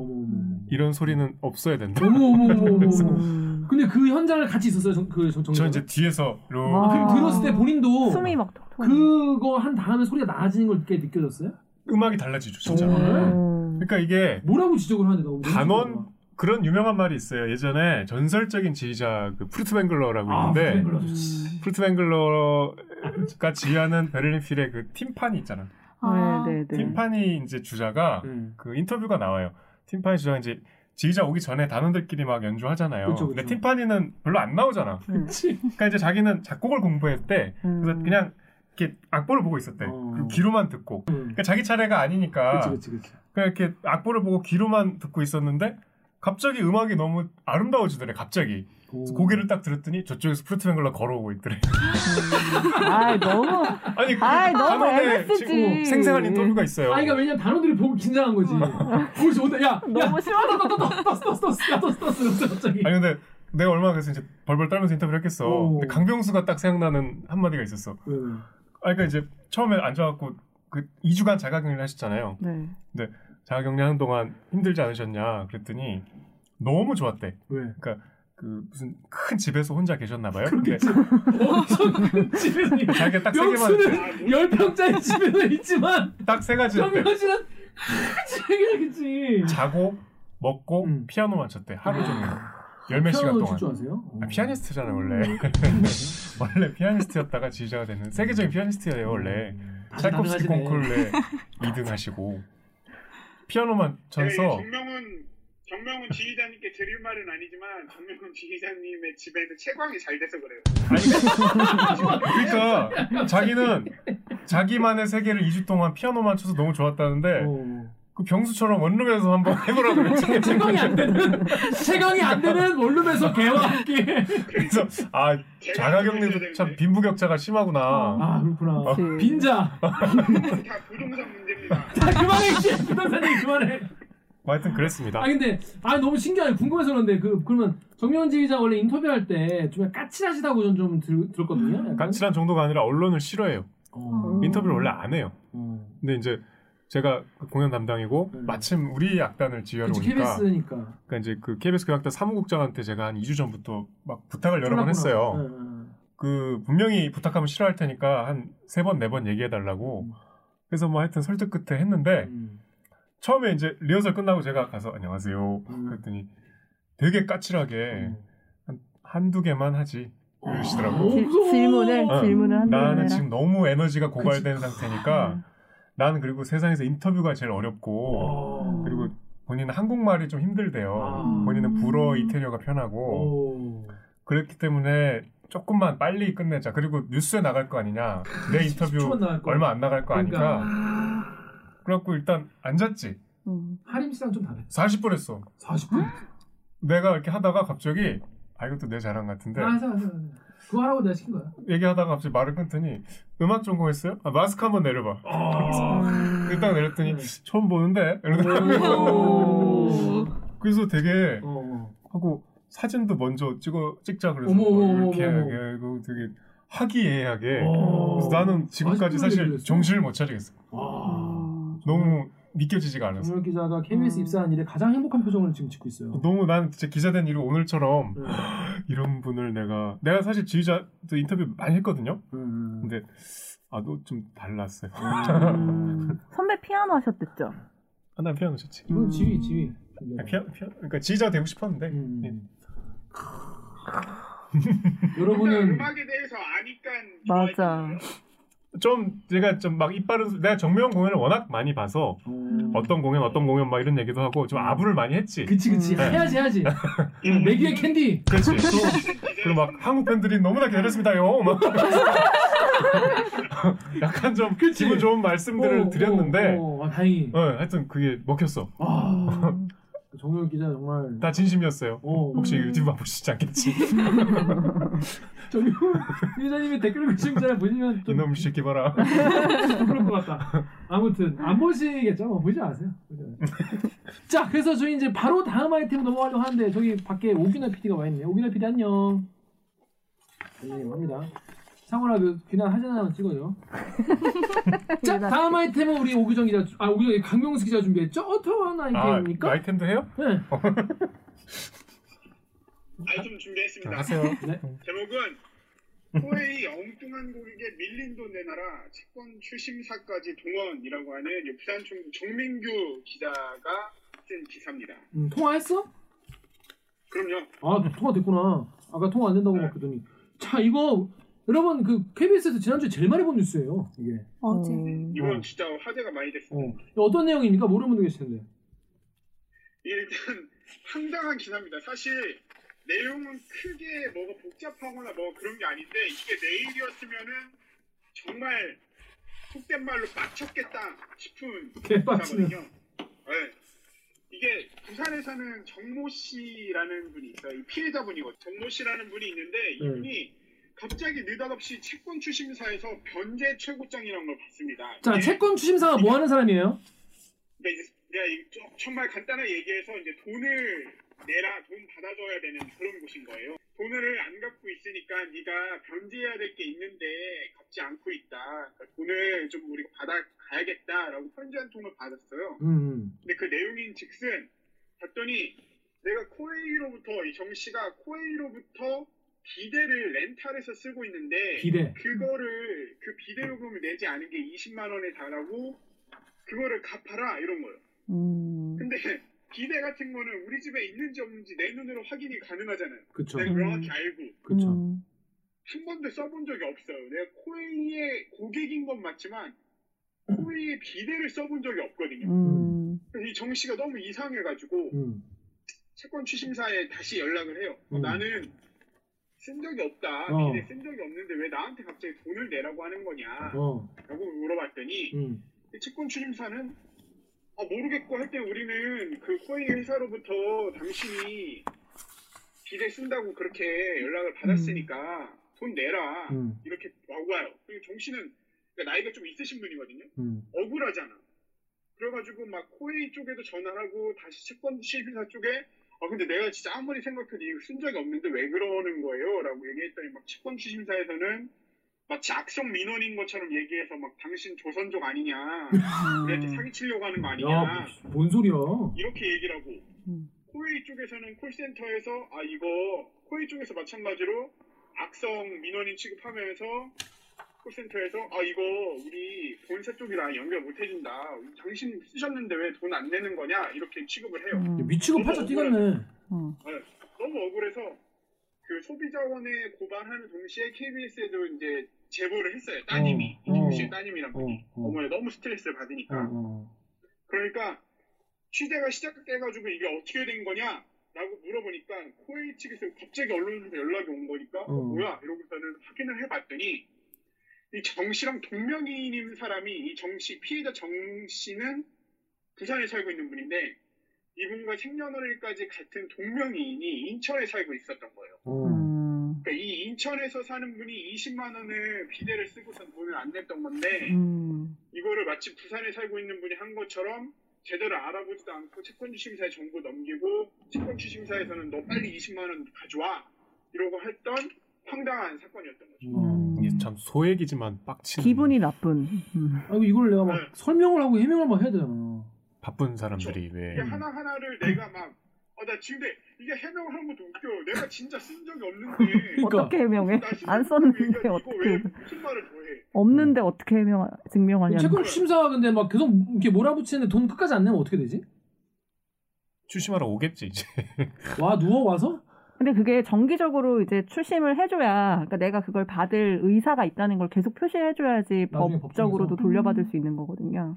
이런 소리는 없어야 된다. 어머 어머 어머 어머. 음. 근데 그 현장을 같이 있었어요. 정, 그 정, 정. 저 이제 뒤에서 아, 아. 들었을 때 본인도 숨이 막. 그거 한 다음에 소리가 나아지는 걸 느끼 느껴졌어요? 음악이 달라지죠, 진짜. 어. 음. 그러니까 이게 뭐라고 지적을 하는데 너무 단원 그런 유명한 말이 있어요. 예전에 전설적인 지휘자 그 푸르트벵글러라고 아, 있는데 프랭글러 좋지. 푸르트벵글러가 지휘하는 베를린 필의 그 팀판이 있잖아. 아, 네, 네, 네. 팀파니 이제 주자가 네. 그 인터뷰가 나와요. 팀파니 주자가 이제 지휘자 오기 전에 단원들끼리 막 연주하잖아요. 그쵸, 그쵸. 근데 팀파니는 별로 안 나오잖아. 음. 그치. 그러니까 이제 자기는 작곡을 공부했대. 그래서 음. 그냥 이렇게 악보를 보고 있었대. 어. 귀로만 듣고. 음. 그러니까 자기 차례가 아니니까 그치 그치 그치. 그냥 이렇게 악보를 보고 귀로만 듣고 있었는데 갑자기 음악이 너무 아름다워지더래. 갑자기 그래서 고개를 딱 들었더니 저쪽에서 푸르트벵글러 걸어오고 있더래. 아 너무 아니 그 아이, 너무 MSG. 지금 생생한 인터뷰가 있어요. 아, 그러니까 왜냐면 단원들이 보고 긴장한 거지. 거기서 온다. 야, 야, 너무 떴어, 갑자기. 아니 근데 내가 얼마나 그래서 이제 벌벌 떨면서 인터뷰를 했겠어. 오. 근데 강병수가 딱 생각나는 한마디가 있었어. 왜, 왜? 아 그러니까 이제 처음에 앉아갖고 그 2주간 자가격리를 하셨잖아요. 네. 자가격리 하는 동안 힘들지 않으셨냐 그랬더니 너무 좋았대. 왜? 그 무슨 큰 집에서 혼자 계셨나 봐요. 그렇겠지. 엄청 큰 집에서 있- 자기가 딱 세 개만 명수는 열 평짜리 집에서 있지만 딱 세 가지였대. 정명씨는 큰 집이겠지. 자고 먹고 음. 피아노만 쳤대 하루 종일 열몇 시간 피아노 동안. 아, 피아니스트잖아 원래. 원래 피아니스트였다가 지휘자가 되는 세계적인 피아니스트예요 원래. 가능하시네. 콩쿠르에 2등 하시고 피아노만 네, 쳐서 정명훈 정명훈 지휘자님께 드릴 말은 아니지만 정명훈 지휘자님의 집에는 채광이 잘 돼서 그래요. 그러니까 자기는 자기만의 세계를 2주 동안 피아노만 쳐서 너무 좋았다는데 어. 그 병수처럼 원룸에서 한번 해보라고 그랬지. 채광이 안 되는 채광이 안 되는 원룸에서 개와 함께. 그래서 아 자가격리도 참 빈부격차가 심하구나. 아 그렇구나. 그치. 빈자. 다 부동산 문제입니다. 자 그만해 씨. 부동산이 그만해. 뭐 하여튼 그랬습니다. 아 근데 아 너무 신기하네 궁금해서 그런데 그 그러면 정명훈 지휘자 원래 인터뷰할 때 좀 까칠하시다고 전 좀 들었거든요. 약간. 까칠한 정도가 아니라 언론을 싫어해요. 어. 인터뷰를 원래 안 해요. 어. 근데 이제 제가 그 공연 담당이고 음. 마침 우리 악단을 지휘하러 그치, 오니까 KBS니까. 그러니까 이제 그 KBS 교향단 사무국장한테 제가 한 2주 전부터 막 부탁을 여러 번 했어요. 응, 그 분명히 부탁하면 싫어할 테니까 한 세 번 네 번 얘기해 달라고. 음. 그래서 뭐 하여튼 설득 끝에 했는데 응. 처음에 이제 리허설 끝나고 제가 가서 안녕하세요 음. 그랬더니 되게 까칠하게 한 한두 개만 하지 그러시더라고. 어. 질문을 어. 질문을 한다고 나는 해라. 지금 너무 에너지가 고갈된 그치. 상태니까 나는 그리고 세상에서 인터뷰가 제일 어렵고 어. 그리고 본인은 한국말이 좀 힘들대요. 아. 본인은 불어 이태리어가 편하고 오. 그렇기 때문에 조금만 빨리 끝내자. 그리고 뉴스에 나갈 거 아니냐. 내 인터뷰 10초만 나갈 거. 얼마 안 나갈 거 아니까. 그래갖고 일단 앉았지. 음. 하림 씨랑 좀 다르. 40분 했어. 40분. 내가 이렇게 하다가 갑자기 아 이것도 내 자랑 같은데 아, 하자, 하자, 하자. 그거 하라고 내가 시킨 거야. 얘기하다가 갑자기 말을 끊더니 음악 전공했어요? 아, 마스크 한번 내려봐. 아. 일단 내렸더니 네. 처음 보는데. 그래서 되게 어. 하고 사진도 먼저 찍어 찍자 그래서 어머, 어머, 뭐 이렇게 어머, 어머. 하게 그 되게 화기애애하게 어. 그래서 나는 지금까지 40분을 사실? 정신을 못 차리겠어. 와. 음. 너무 믿겨지지가 않았어. 정열 기자가 KBS 음. 입사한 일에 가장 행복한 표정을 지금 짓고 있어요. 너무 난 진짜 기자된 일이 오늘처럼 네. 이런 분을 내가 내가 사실 지휘자도 인터뷰 많이 했거든요. 음. 근데 아너 좀 달랐어요. 음. 선배 피아노 하셨댔죠? 아, 난 피아노 쳤지. 이건 음. 지휘, 지휘. 아, 피아노 피아노 그러니까 지휘자 되고 싶었는데 음. 예. 여러분은 음악에 대해서 아니까 맞아. 좀 제가 좀 막 이빨은 내가 정명 공연을 워낙 많이 봐서 어... 어떤 공연 어떤 공연 막 이런 얘기도 하고 좀 아부를 많이 했지. 그치 그치 음. 해야지 해야지. 내 귀에 캔디. 그렇지. 그리고 막 한국 팬들이 너무나 기다렸습니다요. 막 약간 좀 그치. 기분 좋은 말씀들을 어, 드렸는데, 어, 어, 아, 다행히. 어, 하여튼 그게 먹혔어. 아, 음. 정열 기자 정말. 다 진심이었어요. 어, 혹시 음. 유튜브 안 보시지 않겠지? 정열 기자님의 댓글을 그신 기자 보시면 좀 이놈 새끼 봐라. 그럴 것 같다. 아무튼 안 보시겠죠? 뭐 보지 마세요. 마세요. 자, 그래서 저희 이제 바로 다음 아이템 넘어가려고 하는데 저기 밖에 오균아 PD가 와 있네요. 오균아 PD 안녕. 안녕 합니다. 상원아 그 귀나 사진 하나 찍어줘. 자, 다음 아이템은 우리 오규정 기자, 아 오규정 강명수 기자 준비했죠? 어떤 아, 아이템입니까? 아이템도 해요? 네. 아이템 준비했습니다. 하세요. 제목은 코웨이 엉뚱한 고객에 밀린 돈 내놔라 채권 추심사까지 동원이라고 하는 이 부산 총 정민규 기자가 쓴 기사입니다. 음, 통화했어? 그럼요. 아 통화 됐구나. 아까 통화 안 된다고 막 그러더니. 자 이거 여러분 그 KBS에서 지난주에 제일 많이 본 뉴스예요. 이게. 어제. 음. 이번 어. 진짜 화제가 많이 어. 됐습니다. 어 떤 내용입니까? 모르는 분도 계시는데. 이게 일단 황당한 기사입니다. 사실 내용은 크게 뭐가 복잡하거나 뭐 그런 게 아닌데 이게 내일이었으면은 정말 속된 말로 빡쳤겠다 싶은. 기사거든요. 네. 이게 부산에 사는 정모 씨라는 분이 있어요. 이 피해자분이거든요. 정모 씨라는 분이 있는데 이분이 갑자기 느닷없이 채권 추심사에서 변제 최고장이라는 걸 받습니다. 자, 이게 채권 추심사가 뭐 하는 사람이에요? 그러니까 이제 내가 이 좀- 정말 간단하게 얘기해서 이제 돈을 내라 돈 받아줘야 되는 그런 곳인 거예요. 돈을 안 갖고 있으니까 네가 변제해야 될 게 있는데 갚지 않고 있다. 그러니까 돈을 좀 우리가 받아 가야겠다라고 편지 한 통을 받았어요. 음. 근데 그 내용인 즉슨 봤더니 내가 코웨이로부터 이 정 씨가 코웨이로부터 비대를 렌탈해서 쓰고 있는데 비대. 그거를 그 비대 요금을 내지 않은 게 20만 원에 달하고 그거를 갚아라 이런 거예요. 음. 근데 비대 같은 거는 우리 집에 있는지 없는지 내 눈으로 확인이 가능하잖아요. 그쵸. 내가 명확히 알고 그쵸. 음. 한 번도 써본 적이 없어요. 내가 코웨이의 고객인 건 맞지만 코웨이의 비대를 써본 적이 없거든요. 음. 이 정 씨가 너무 이상해가지고 음. 채권 추심사에 다시 연락을 해요. 어, 음. 나는 쓴 적이 없다. 어. 비대 쓴 적이 없는데 왜 나한테 갑자기 돈을 내라고 하는 거냐? 어. 라고 물어봤더니 음. 이 채권 추심사는 아, 모르겠고 할 때 우리는 그 코웨이 회사로부터 당신이 비대 쓴다고 그렇게 연락을 받았으니까 돈 내라 음. 이렇게 와와요. 그리고 정 씨는 그러니까 나이가 좀 있으신 분이거든요. 음. 억울하잖아. 그래가지고 막 코웨이 쪽에도 전화를 하고 다시 채권 실비사 쪽에 아 근데 내가 진짜 아무리 생각해도 이거 쓴 적이 없는데 왜 그러는 거예요? 라고 얘기했더니 막 채권 추심사에서는 마치 악성 민원인 것처럼 얘기해서 막 당신 조선족 아니냐 우리한테 사기치려고 하는 거 아니냐 야, 뭔 소리야? 이렇게 얘기를 하고 음. 코웨이 쪽에서는 콜센터에서 아 이거 코웨이 쪽에서 마찬가지로 악성 민원인 취급하면서 콜센터에서 아 이거 우리 본사 쪽이랑 연결 못 해준다 당신 쓰셨는데 왜 돈 안 내는 거냐 이렇게 취급을 해요 음. 미치고 팔짝 뛰겠네. 어. 너무 억울해서 그 소비자원에 고발하는 동시에 KBS에도 이제 제보를 했어요 따님이 어, 이종 어. 씨의 따님이란 어, 분이 어. 어 머니 너무 스트레스를 어, 받으니까 어. 그러니까 취재가 시작돼가지고 이게 어떻게 된 거냐? 라고 물어보니까 코웨이 측에서 갑자기 언론에서 연락이 온 거니까 어. 어, 뭐야? 이러고서는 확인을 해봤더니 이 정 씨랑 동명이인인 사람이 이 정 씨, 피해자 정 씨는 부산에 살고 있는 분인데 이분과 생년월일까지 같은 동명이인이 인천에 살고 있었던 거예요. 어. 음. 그러니까 이 인천에서 사는 분이 20만 원을 비대를 쓰고선 돈을 안 냈던 건데 음. 이거를 마치 부산에 살고 있는 분이 한 것처럼 제대로 알아보지도 않고 채권주심사에 정보 넘기고 채권주심사에서는 너 빨리 20만 원 가져와 이러고 했던 황당한 사건이었던 거죠. 어. 이게 참 소액이지만 빡치는 기분이 나쁜. 음. 아이고 이걸 내가 막 네. 설명을 하고 해명을 막 해야 되잖아. 바쁜 사람들이 왜 이게 하나 하나를 내가 막 어, 나 지금 근데 이게 해명을 하는 것도 웃겨. 내가 진짜 쓴 적이 없는데. 그러니까. 어떻게 해명해? 안 썼는데 이거 어떻게 무슨 말을 더해? 없는데 어떻게 해명 증명하냐? 채권 심사가 근데 막 계속 이렇게 몰아붙이는데 돈 끝까지 안 내면 어떻게 되지? 추심하러 오겠지 이제. 와 누워 와서? 근데 그게 정기적으로 이제 출심을 해줘야, 그러니까 내가 그걸 받을 의사가 있다는 걸 계속 표시해줘야지 법적으로도 법정에서? 돌려받을 음. 수 있는 거거든요.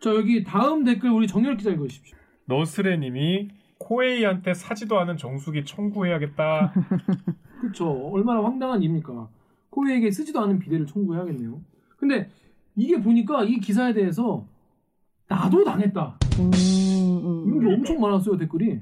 자 여기 다음 댓글 우리 정열 기자 읽어주십시오. 너스레님이 코웨이한테 사지도 않은 정수기 청구해야겠다. 그렇죠. 얼마나 황당한 일입니까? 코웨이에게 쓰지도 않은 비대를 청구해야겠네요. 근데 이게 보니까 이 기사에 대해서 나도 당했다. 음, 이런 게 음. 엄청 많았어요 댓글이.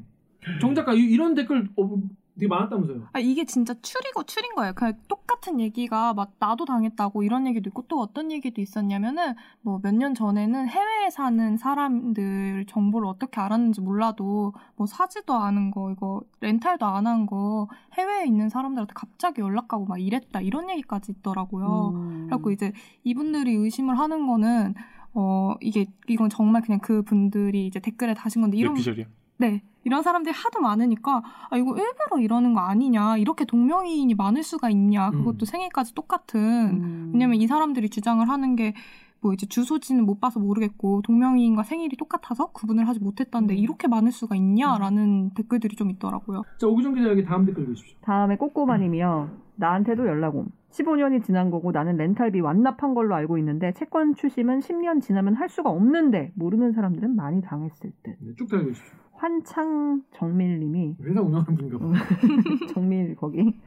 정 작가 이- 이런 댓글 어, 되게 많았다면서요. 아, 이게 진짜 추리고 추린 거예요. 그냥 똑같은 얘기가 막 나도 당했다고 이런 얘기도 있고 또 어떤 얘기도 있었냐면은 뭐 몇 년 전에는 해외에 사는 사람들 정보를 어떻게 알았는지 몰라도 뭐 사지도 않은 거 이거 렌탈도 안 한 거 해외에 있는 사람들한테 갑자기 연락 가고 막 이랬다 이런 얘기까지 있더라고요. 음. 그래갖고 이제 이분들이 의심을 하는 거는 어 이게 이건 정말 그냥 그 분들이 이제 댓글에 다신 건데 이런 뇌피셜이야. 네. 이런 사람들이 하도 많으니까, 아, 이거 일부러 이러는 거 아니냐. 이렇게 동명이인이 많을 수가 있냐. 그것도 음. 생일까지 똑같은. 음. 왜냐면 이 사람들이 주장을 하는 게, 뭐 이제 주소지는 못 봐서 모르겠고, 동명이인과 생일이 똑같아서 구분을 하지 못했다는데, 음. 이렇게 많을 수가 있냐라는 댓글들이 좀 있더라고요. 자 오기정 기자 여기 다음 댓글 읽으십시오. 다음에 꼬꼬마님이요. 나한테도 연락 옴. 15년이 지난 거고 나는 렌탈비 완납한 걸로 알고 있는데 채권 추심은 10년 지나면 할 수가 없는데 모르는 사람들은 많이 당했을 듯. 네, 쭉 달려주십시오. 환창 정밀님이 회사 운영하는 분인가 봐. 정밀 거기.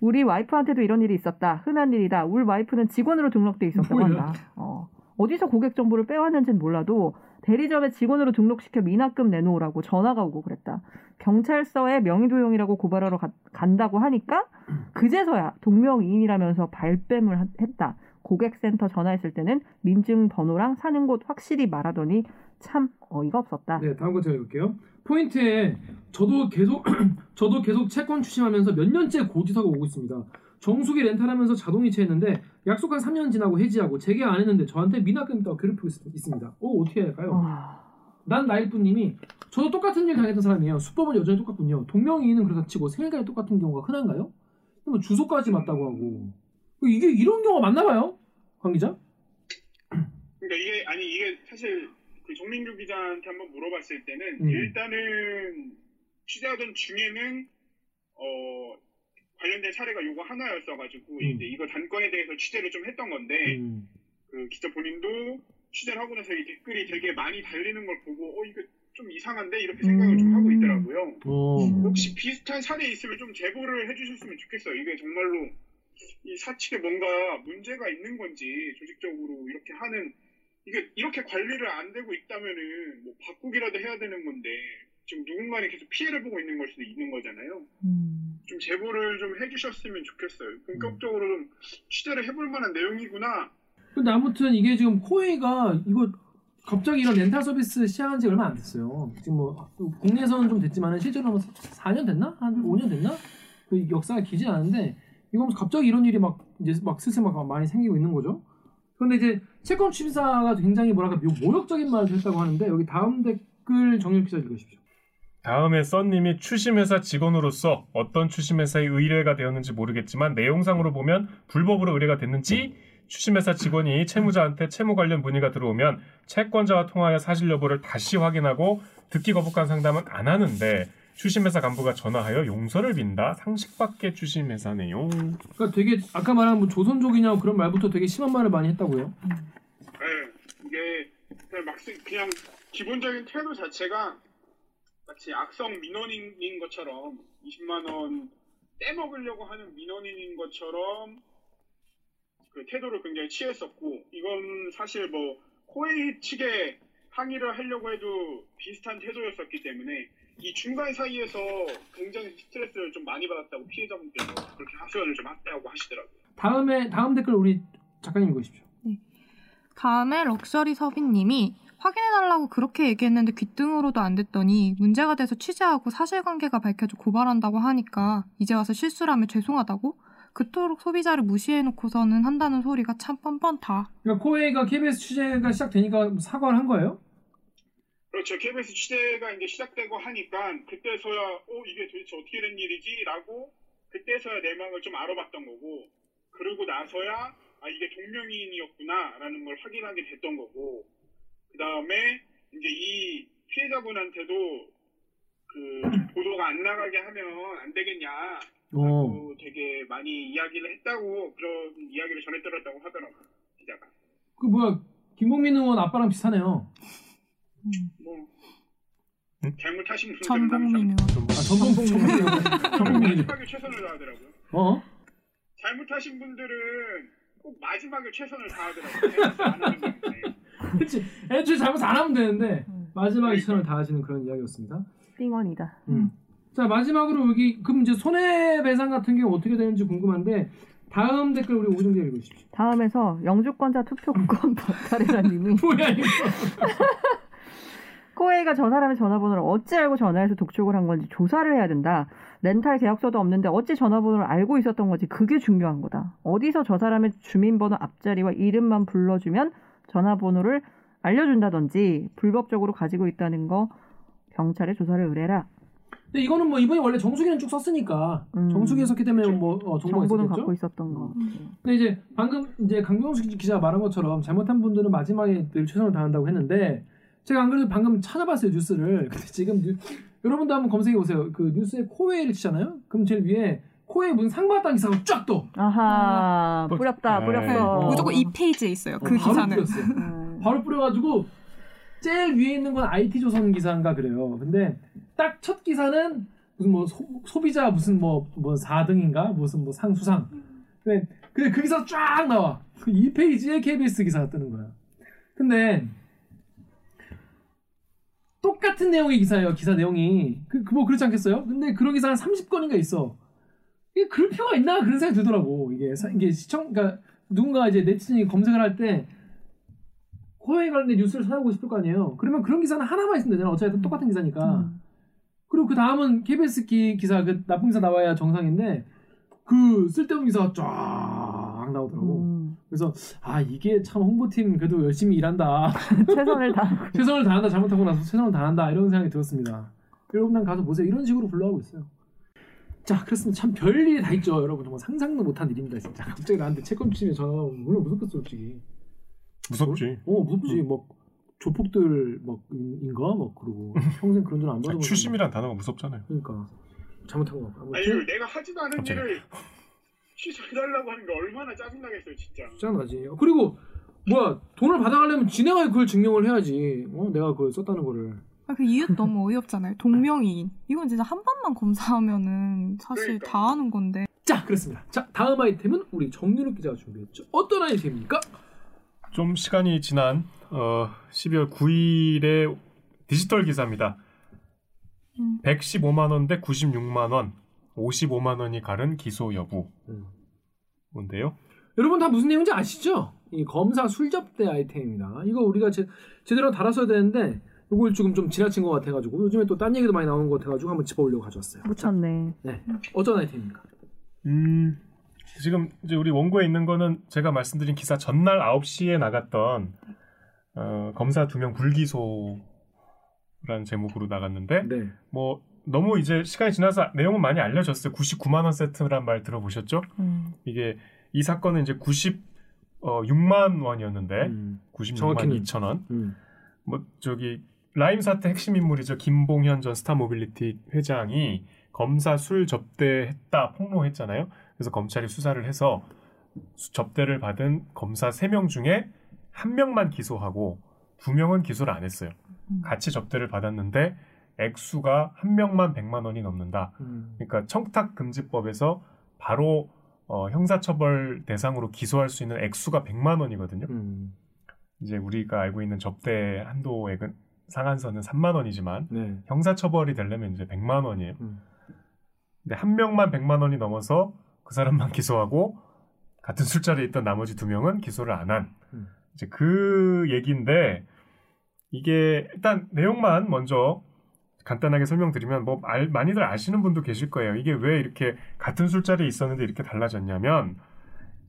우리 와이프한테도 이런 일이 있었다. 흔한 일이다. 우리 와이프는 직원으로 등록돼 있었다고 뭐야? 한다. 어. 어디서 고객 정보를 빼왔는지는 몰라도 대리점에 직원으로 등록시켜 미납금 내놓으라고 전화가 오고 그랬다. 경찰서에 명의도용이라고 고발하러 가- 간다고 하니까 그제서야 동명이인이라면서 발뺌을 하- 했다. 고객센터 전화했을 때는 민증 번호랑 사는 곳 확실히 말하더니 참 어이가 없었다. 네, 다음 거 제가 읽을게요. 포인트에 저도 계속 저도 계속 채권 추심하면서 몇 년째 고지서가 오고 있습니다. 정수기 렌탈하면서 자동이체 했는데 약속한 3년 지나고 해지하고 재개 안 했는데 저한테 미납금 있다고 괴롭히고 있, 있습니다. 오 어떻게 해야 할까요? 와, 난 나일뿐님이 저도 똑같은 일 당했던 사람이에요. 수법은 여전히 똑같군요. 동명이인은 그렇다 치고 생일까지 똑같은 경우가 흔한가요? 뭐 주소까지 맞다고 하고 이게 이런 경우가 많나 봐요, 관 기자? 그러니까 이게 아니 이게 사실 그 정민규 기자한테 한번 물어봤을 때는 음. 일단은 취재하던 중에는 어 관련된 사례가 요거 하나였어가지고 음. 이제 이거 단건에 대해서 취재를 좀 했던 건데 음. 그 기자 본인도 취재를 하고 나서 이 댓글이 되게 많이 달리는 걸 보고 어 이거 좀 이상한데 이렇게 생각을 좀 하고 있더라고요. 어. 음. 혹시 비슷한 사례 있으면 좀 제보를 해주셨으면 좋겠어요. 이게 정말로 이 사측에 뭔가 문제가 있는 건지 조직적으로 이렇게 하는 이게 이렇게 관리를 안 되고 있다면은 뭐 바꾸기라도 해야 되는 건데 지금 누군가는 계속 피해를 보고 있는 걸 수도 있는 거잖아요. 음. 좀 제보를 좀 해주셨으면 좋겠어요. 본격적으로 좀 취재를 해볼 만한 내용이구나. 근데 아무튼 이게 지금 코웨이가 이거 갑자기 이런 렌탈 서비스 시작한 지 얼마 안 됐어요. 지금 뭐 국내에서는 좀 됐지만 실제로 뭐 4년 됐나? 한 5년 됐나? 그 역사가 길지 않은데 이거 갑자기 이런 일이 막 이제 막 슬슬 막 많이 생기고 있는 거죠. 그런데 이제 채권 취사가 굉장히 뭐랄까 묘- 모욕적인 말을 했다고 하는데 여기 다음 댓글 정렬 기자 읽으십시오. 다음에 썬님이 추심회사 직원으로서 어떤 추심회사의 의뢰가 되었는지 모르겠지만 내용상으로 보면 불법으로 의뢰가 됐는지 추심회사 직원이 채무자한테 채무 관련 문의가 들어오면 채권자와 통하여 사실 여부를 다시 확인하고 듣기 거부감 상담은 안 하는데 추심회사 간부가 전화하여 용서를 빈다 상식 밖의 추심회사네요. 그러니까 되게 아까 말한 뭐 조선족이냐 그런 말부터 되게 심한 말을 많이 했다고요. 네, 이게 그냥 막 쓰- 그냥 기본적인 태도 자체가 마치 악성 민원인인 것처럼 20만 원 떼먹으려고 하는 민원인인 것처럼 그 태도를 굉장히 취했었고 이건 사실 뭐 코웨이 측에 항의를 하려고 해도 비슷한 태도였었기 때문에 이 중간 사이에서 굉장히 스트레스를 좀 많이 받았다고 피해자분께서 그렇게 하소연을 좀 했다고 하시더라고요. 다음에 다음 댓글 우리 작가님 읽으십시오. 다음에 럭셔리 서빈님이 확인해달라고 그렇게 얘기했는데 귀등으로도 안 됐더니 문제가 돼서 취재하고 사실관계가 밝혀져 고발한다고 하니까 이제 와서 실수라며 죄송하다고? 그토록 소비자를 무시해놓고서는 한다는 소리가 참 뻔뻔다. 그러니까 코웨이가 KBS 취재가 시작되니까 사과를 한 거예요? 그렇죠. KBS 취재가 이제 시작되고 하니까 그때서야 어 이게 도대체 어떻게 된 일이지라고 그때서야 내막을 좀 알아봤던 거고 그러고 나서야 아 이게 동명이인이었구나라는 걸 확인하게 됐던 거고 그 다음에 이제 이 피해자분한테도 그 보도가 안 나가게 하면 안 되겠냐 어. 고 되게 많이 이야기를 했다고 그런 이야기를 전해 들었다고 하더라고요 기자가 그 뭐야 김봉민 의원 아빠랑 비슷하네요. 뭐 응? 잘못하신 분들은 전국민 의원. 아 전봉 전봉민이 마지막에 최선을 다하더라고요. 어? 잘못하신 분들은 꼭 마지막에 최선을 다하더라고요. 건데. 그렇지. 애초에 잘못 안 하면 되는데 음. 마지막에 최선을 다하시는 그런 이야기였습니다. 띵원이다. 음. 자 마지막으로 여기 그럼 이제 손해배상 같은 경우 어떻게 되는지 궁금한데 다음 댓글 우리 오정재 읽으십시오. 다음에서 영주권자 투표권 박탈이라는 님이 뭐야 이거? 코웨이가 저 사람의 전화번호를 어찌 알고 전화해서 독촉을 한 건지 조사를 해야 된다. 렌탈 계약서도 없는데 어찌 전화번호를 알고 있었던 건지 그게 중요한 거다. 어디서 저 사람의 주민번호 앞자리와 이름만 불러주면 전화번호를 알려준다든지 불법적으로 가지고 있다는 거 경찰에 조사를 의뢰라. 근데 이거는 뭐 이번에 원래 정수기는 쭉 썼으니까 음. 정수기에 썼기 때문에 뭐 어, 정보가 정보는 있었겠죠. 갖고 있었던 거. 근데 이제 방금 이제 강병수 기자가 말한 것처럼 잘못한 분들은 마지막에 늘 최선을 다한다고 했는데 제가 안 그래도 방금 찾아봤어요 뉴스를. 근데 지금 뉴- 여러분도 한번 검색해 보세요. 그 뉴스에 코웨이를 치잖아요. 그럼 제일 위에 코웨이 무슨 상받았다는 기사가 쫙 떠. 아하 뭐- 뿌렸다 네. 뿌렸어. 어. 무조건 이 페이지에 있어요. 그 어, 바로 기사는. 뿌렸어. 음. 바로 뿌려가지고 제일 위에 있는 건 IT 조선 기사인가 그래요. 근데 딱 첫 기사는 무슨 뭐 소, 비자 무슨 뭐뭐 4등인가 무슨 뭐 상수상. 근데 근데 그 기사 쫙 나와. 그이 페이지에 KBS 기사가 뜨는 거야. 근데 똑같은 내용의 기사예요. 기사 내용이 그 뭐 그렇지 않겠어요? 근데 그런 기사가 30건인가 있어. 이게 그럴 필요가 있나 그런 생각이 들더라고. 이게 사- 이게 시청 그러니까 누군가 이제 네티즌이 검색을 할 때 코에 관련된 뉴스를 찾아보고 싶을 거 아니에요. 그러면 그런 기사는 하나만 있으면 되잖아. 어차피 똑같은 기사니까. 음. 그리고 그 다음은 KBS 기, 기사, 그 나쁜 기사 나와야 정상인데, 그 쓸데없는 기사가 쫙 나오더라고. 음. 그래서, 아, 이게 참 홍보팀 그래도 열심히 일한다. 최선을 다. 최선을 다한다. 잘못하고 나서 최선을 다한다. 이런 생각이 들었습니다. 여러분, 난 가서 보세요. 이런 식으로 불러하고 있어요. 자, 그렇습니다. 참 별일이 다 있죠. 여러분, 정말 상상도 못한 일입니다. 진짜. 갑자기 나한테 채권 주시면 전화가 오면 물론 무섭겠어, 솔직히. 무섭지. 어 무섭지 막 조폭들 막인가 막 그러고 평생 그런 줄안 자, 받아본 추심이란 단어가 무섭잖아요. 그러니까 잘못한 거 같고 아니 내가 하지도 않은. 일을 취소해달라고 하는 게 얼마나 짜증나겠어요 진짜. 짠하지 그리고 뭐야 돈을 받아가려면 지네가 그걸 증명을 해야지 어 내가 그걸 썼다는 거를 아, 그 이유 너무 어이없잖아요. 동명이인. 이건 진짜 한 번만 검사하면은 사실 그러니까. 다 하는 건데. 자 그렇습니다 자 다음 아이템은 우리 정유럽 기자가 준비했죠 어떤 아이템입니까 좀 시간이 지난 어, 12월 9일의 디지털 기사입니다. 음. 115만 원 대 96만 원, 55만 원이 가른 기소 여부. 음. 뭔데요? 여러분 다 무슨 내용인지 아시죠 이 검사 술접대 아이템입니다 이거 우리가 제, 제대로 달았어야 되는데 이걸 지금 좀 지나친 것 같아가지고 요즘에 또 딴 얘기도 많이 나오는 것 같아가지고 한번 짚어보려고 가져왔어요 묻혔네. 네 어떤 아이템입니까 음, 지금 이제 우리 원고에 있는 거는 제가 말씀드린 기사 전날 9시에 나갔던 어, 검사 두 명 불기소라는 제목으로 나갔는데 네 뭐 너무 이제 시간이 지나서 내용은 많이 알려졌어요. 99만 원 세트란 말 들어보셨죠? 음. 이게 이 사건은 이제 96만 원이었는데 음. 96만 정확히는. 2천 원. 음. 뭐 저기 라임 사태 핵심 인물이죠. 김봉현 전 스타모빌리티 회장이 검사 술 접대했다 폭로했잖아요. 그래서 검찰이 수사를 해서 수- 접대를 받은 검사 3명 중에 한 명만 기소하고 두 명은 기소를 안 했어요. 음. 같이 접대를 받았는데 액수가 한 명만 100만 원이 넘는다. 음. 그러니까 청탁 금지법에서 바로 어, 형사처벌 대상으로 기소할 수 있는 액수가 100만 원이거든요. 음. 이제 우리가 알고 있는 접대 한도액은 상한선은 3만 원이지만 네. 형사처벌이 되려면 이제 100만 원이에요. 음. 근데 한 명만 100만 원이 넘어서 그 사람만 기소하고 같은 술자리에 있던 나머지 두 명은 기소를 안 한. 음. 이제 그 얘기인데 이게 일단 내용만 먼저 간단하게 설명드리면 뭐 알- 많이들 아시는 분도 계실 거예요. 이게 왜 이렇게 같은 술자리에 있었는데 이렇게 달라졌냐면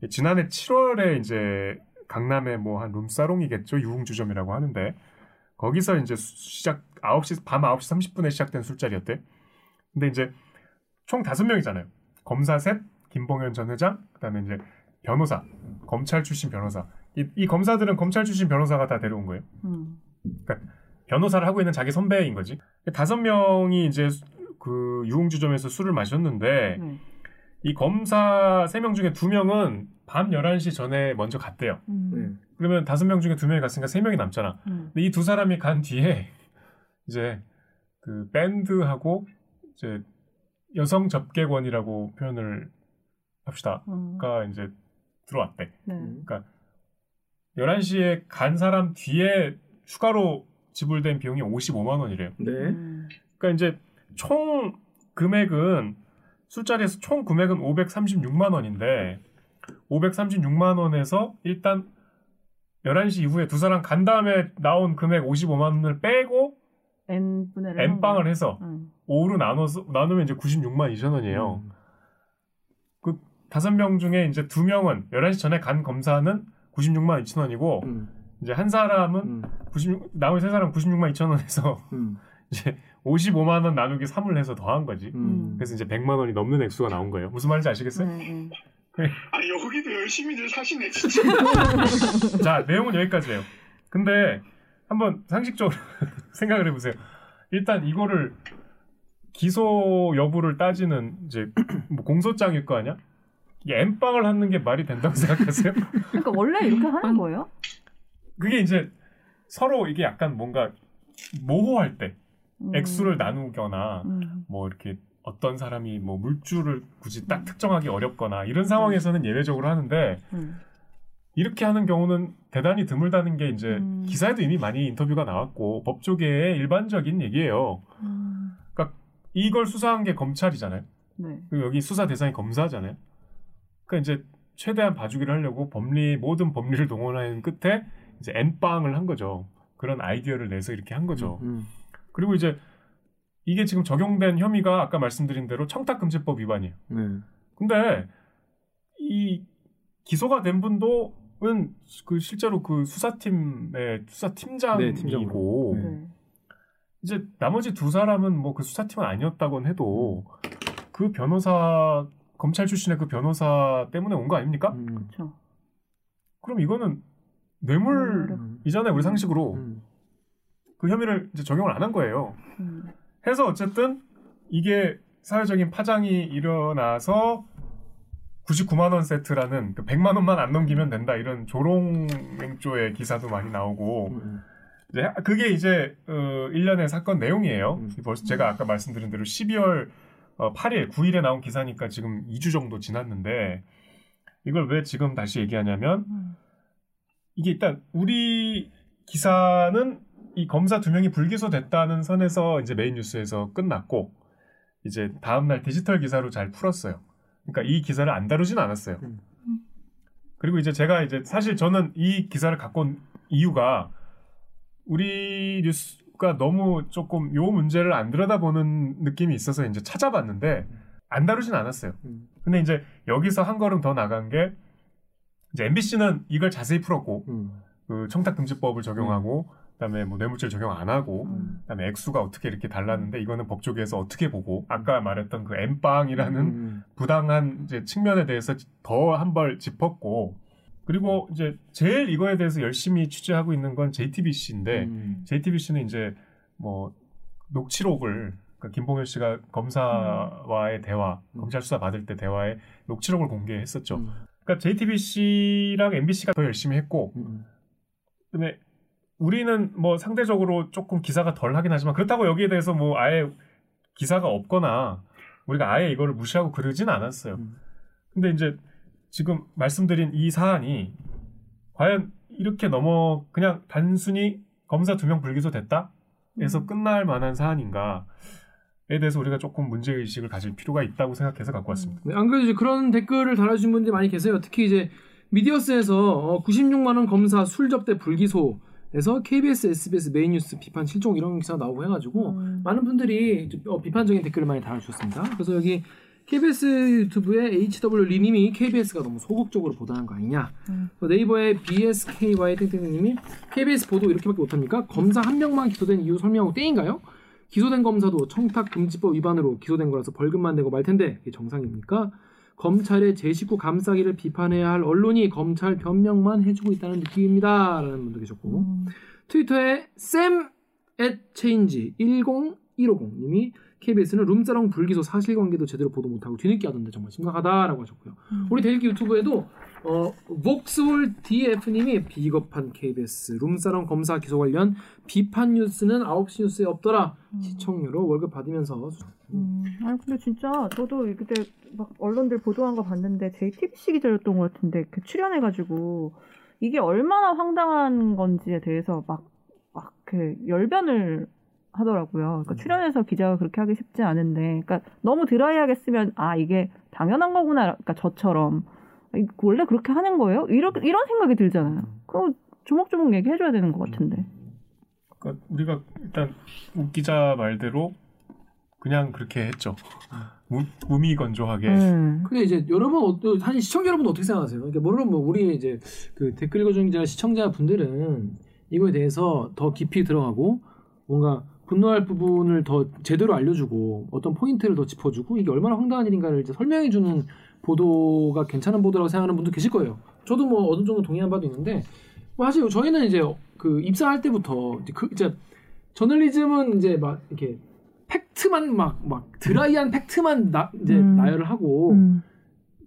지난해 7월에 이제 강남의 뭐 한 룸사롱이겠죠. 유흥주점이라고 하는데 거기서 이제 수- 시작 9시 밤 9시 30분에 시작된 술자리였대. 근데 이제 총 다섯 명이잖아요. 검사 셋, 김봉현 전 회장, 그다음에 이제 변호사, 검찰 출신 변호사. 이, 이 검사들은 검찰 출신 변호사가 다 데려온 거예요. 음. 변호사를 하고 있는 자기 선배인 거지. 다섯 명이 이제 수- 그 유흥주점에서 술을 마셨는데 네. 이 검사 세 명 중에 두 명은 밤 11시 전에 먼저 갔대요. 음. 네. 그러면 다섯 명 중에 두 명이 갔으니까 세 명이 남잖아. 음. 근데 이 두 사람이 간 뒤에 이제 그 밴드하고 이제 여성 접객원이라고 표현을 합시다. 음. 가 이제 들어왔대. 네. 음. 11시에 간 사람 뒤에 추가로 지불된 비용이 55만 원이래요. 네. 음. 그러니까 이제 총 금액은 술자리에서 총 금액은 536만 원인데 536만 원에서 일단 11시 이후에 두 사람 간 다음에 나온 금액 55만 원을 빼고 N 분해를 N빵을 해서 음. 5로 나눠서 나누면 이제 96만 2천 원이에요. 음. 그 다섯 명 중에 이제 두 명은 11시 전에 간 검사는 96만 2천 원이고 음. 이제 한 사람은 음. 96 나머지 세 사람 96만 2천 원에서 음. 이제 55만 원 나누기 3을 해서 더한 거지. 음. 그래서 이제 100만 원이 넘는 액수가 나온 거예요. 무슨 말인지 아시겠어요? 네, 네. 아 여기도 열심히들 사시네 진짜. 자, 내용은 여기까지예요. 근데 한번 상식적으로 생각을 해보세요. 일단 이거를 기소 여부를 따지는 이제 뭐 공소장일 거 아니야? 이게 엠빵을 하는 게 말이 된다고 생각하세요? 그러니까 원래 이렇게 하는 거예요? 그게 이제 서로 이게 약간 뭔가 모호할 때 음. 액수를 나누거나 음. 뭐 이렇게 어떤 사람이 뭐 물줄을 굳이 딱 특정하기 어렵거나 이런 상황에서는 예외적으로 하는데 음. 이렇게 하는 경우는 대단히 드물다는 게 이제 음. 기사에도 이미 많이 인터뷰가 나왔고 법조계의 일반적인 얘기예요. 음. 이걸 수사한 게 검찰이잖아요. 네. 그리고 여기 수사 대상이 검사잖아요. 그러니까 이제 최대한 봐주기를 하려고 법리 모든 법리를 동원하는 끝에 이제 엠빵을 한 거죠. 그런 아이디어를 내서 이렇게 한 거죠. 음. 그리고 이제 이게 지금 적용된 혐의가 아까 말씀드린 대로 청탁금지법 위반이에요. 네. 근데 이 기소가 된 분도는 그 실제로 그 수사팀의 수사 팀장이고 네, 팀장으로. 네. 네. 이제 나머지 두 사람은 뭐 그 수사팀은 아니었다곤 해도 그 변호사 검찰 출신의 그 변호사 때문에 온 거 아닙니까? 음. 그렇죠. 그럼 이거는 뇌물 음. 이전에 우리 상식으로 음. 그 혐의를 이제 적용을 안 한 거예요. 음. 해서 어쨌든 이게 사회적인 파장이 일어나서 99만 원 세트라는 그 100만 원만 안 넘기면 된다 이런 조롱 맹조의 기사도 많이 나오고 음. 이제 그게 이제 어, 일련의 사건 내용이에요. 음. 벌써 제가 아까 말씀드린 대로 12월 어, 8일, 9일에 나온 기사니까 지금 2주 정도 지났는데 이걸 왜 지금 다시 얘기하냐면 음. 이게 일단 우리 기사는 이 검사 두 명이 불기소됐다는 선에서 이제 메인 뉴스에서 끝났고 이제 다음 날 디지털 기사로 잘 풀었어요. 그러니까 이 기사를 안 다루진 않았어요. 음. 그리고 이제 제가 이제 사실 저는 이 기사를 갖고 온 이유가 우리 뉴스가 너무 조금 요 문제를 안 들여다보는 느낌이 있어서 이제 찾아봤는데 안 다루진 않았어요. 음. 근데 이제 여기서 한 걸음 더 나간 게 이제 MBC는 이걸 자세히 풀었고 음. 그 청탁금지법을 적용하고 그다음에 뭐 뇌물죄 적용 안 하고 음. 그다음에 액수가 어떻게 이렇게 달랐는데 이거는 법조계에서 어떻게 보고 아까 말했던 그 엠빵이라는 음. 부당한 이제 측면에 대해서 더한발 짚었고 그리고 이제 제일 이거에 대해서 열심히 취재하고 있는 건 JTBC인데 음. JTBC는 이제 뭐 녹취록을 그러니까 김봉현 씨가 검사와의 대화, 음. 검찰 수사 받을 때 대화에 녹취록을 공개했었죠. 음. 그러니까 JTBC랑 MBC가 더 열심히 했고 음. 그다음에 우리는 뭐 상대적으로 조금 기사가 덜 하긴 하지만 그렇다고 여기에 대해서 뭐 아예 기사가 없거나 우리가 아예 이거를 무시하고 그러진 않았어요. 음. 근데 이제 지금 말씀드린 이 사안이 과연 이렇게 넘어 그냥 단순히 검사 두 명 불기소 됐다? 에서 음. 끝날 만한 사안인가 에 대해서 우리가 조금 문제 의식을 가질 필요가 있다고 생각해서 갖고 왔습니다. 네, 안 그래도 이제 그런 댓글을 달아주신 분들이 많이 계세요. 특히 이제 미디어스에서 어, 96만 원 검사 술 접대 불기소 에서 KBS, SBS 메인 뉴스 비판 실종 이런 기사 나오고 해가지고 음. 많은 분들이 어, 비판적인 댓글을 많이 달아주셨습니다. 그래서 여기 KBS 유튜브에 HW 리님이 KBS가 너무 소극적으로 보도한 거 아니냐. 음. 또 네이버의 BSKY 땡땡님이 KBS 보도 이렇게밖에 못합니까? 검사 한 명만 기소된 이유 설명하고 땡인가요? 기소된 검사도 청탁금지법 위반으로 기소된 거라서 벌금만 내고 말 텐데 이게 정상입니까? 검찰의 제 식구 감싸기를 비판해야 할 언론이 검찰 변명만 해주고 있다는 느낌입니다. 라는 분도 계셨고 음. 트위터에 쌤 change 10150님이 KBS는 룸사롱 불기소 사실관계도 제대로 보도 못하고 뒤늦게 하던데 정말 심각하다라고 하셨고요. 음. 우리 대일기 유튜브에도 어, 복스홀 DF님이 비겁한 KBS 룸사롱 검사 기소 관련 비판 뉴스는 9시 뉴스에 없더라. 시청료로 월급 받으면서 음, 아니 근데 진짜 저도 그때 막 언론들 보도한 거 봤는데 JTBC 기자였던 것 같은데 그 출연해가지고 이게 얼마나 황당한 건지에 대해서 막 막 그 열변을 하더라고요. 그러니까 음. 출연해서 기자가 그렇게 하기 쉽지 않은데, 그러니까 너무 드라이하게 쓰면 아 이게 당연한 거구나. 그러니까 저처럼 이- 원래 그렇게 하는 거예요? 이런 이런 생각이 들잖아요. 그거 조목조목 얘기해줘야 되는 것 같은데. 그러니까 우리가 일단 우 기자 말대로 그냥 그렇게 했죠. 무, 무미건조하게. 음. 근데 이제 여러분 어, 사실 시청자 여러분 어떻게 생각하세요? 그러니까 물론 뭐 우리 이제 그 댓글 읽어주는 시청자 분들은 이거에 대해서 더 깊이 들어가고 뭔가 분노할 부분을 더 제대로 알려주고 어떤 포인트를 더 짚어주고 이게 얼마나 황당한 일인가를 이제 설명해주는 보도가 괜찮은 보도라고 생각하는 분도 계실 거예요. 저도 뭐 어느 정도 동의한 바도 있는데 뭐 사실 저희는 이제 그 입사할 때부터 이제 그 이제 저널리즘은 이제 막 이렇게 팩트만 막 막 드라이한 팩트만 나, 이제 음. 나열을 하고 음.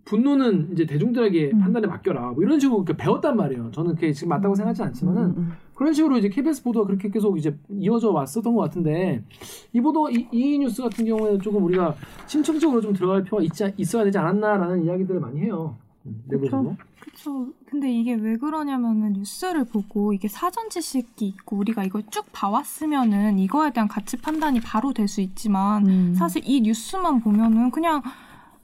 분노는 이제 대중들에게 음. 판단에 맡겨라 뭐 이런 식으로 이렇게 배웠단 말이에요. 저는 그게 지금 맞다고 생각하지 않지만은 음, 음. 그런 식으로 이제 KBS 보도가 그렇게 계속 이제 이어져 왔었던 것 같은데 이 보도 이, 이 뉴스 같은 경우에는 조금 우리가 심층적으로 좀 들어갈 필요가 있지, 있어야 되지 않았나라는 이야기들을 많이 해요. 음, 내부적으로. 그쵸. 근데 이게 왜 그러냐면은 뉴스를 보고 이게 사전 지식이 있고 우리가 이걸 쭉 봐왔으면은 이거에 대한 가치 판단이 바로 될 수 있지만 음. 사실 이 뉴스만 보면은 그냥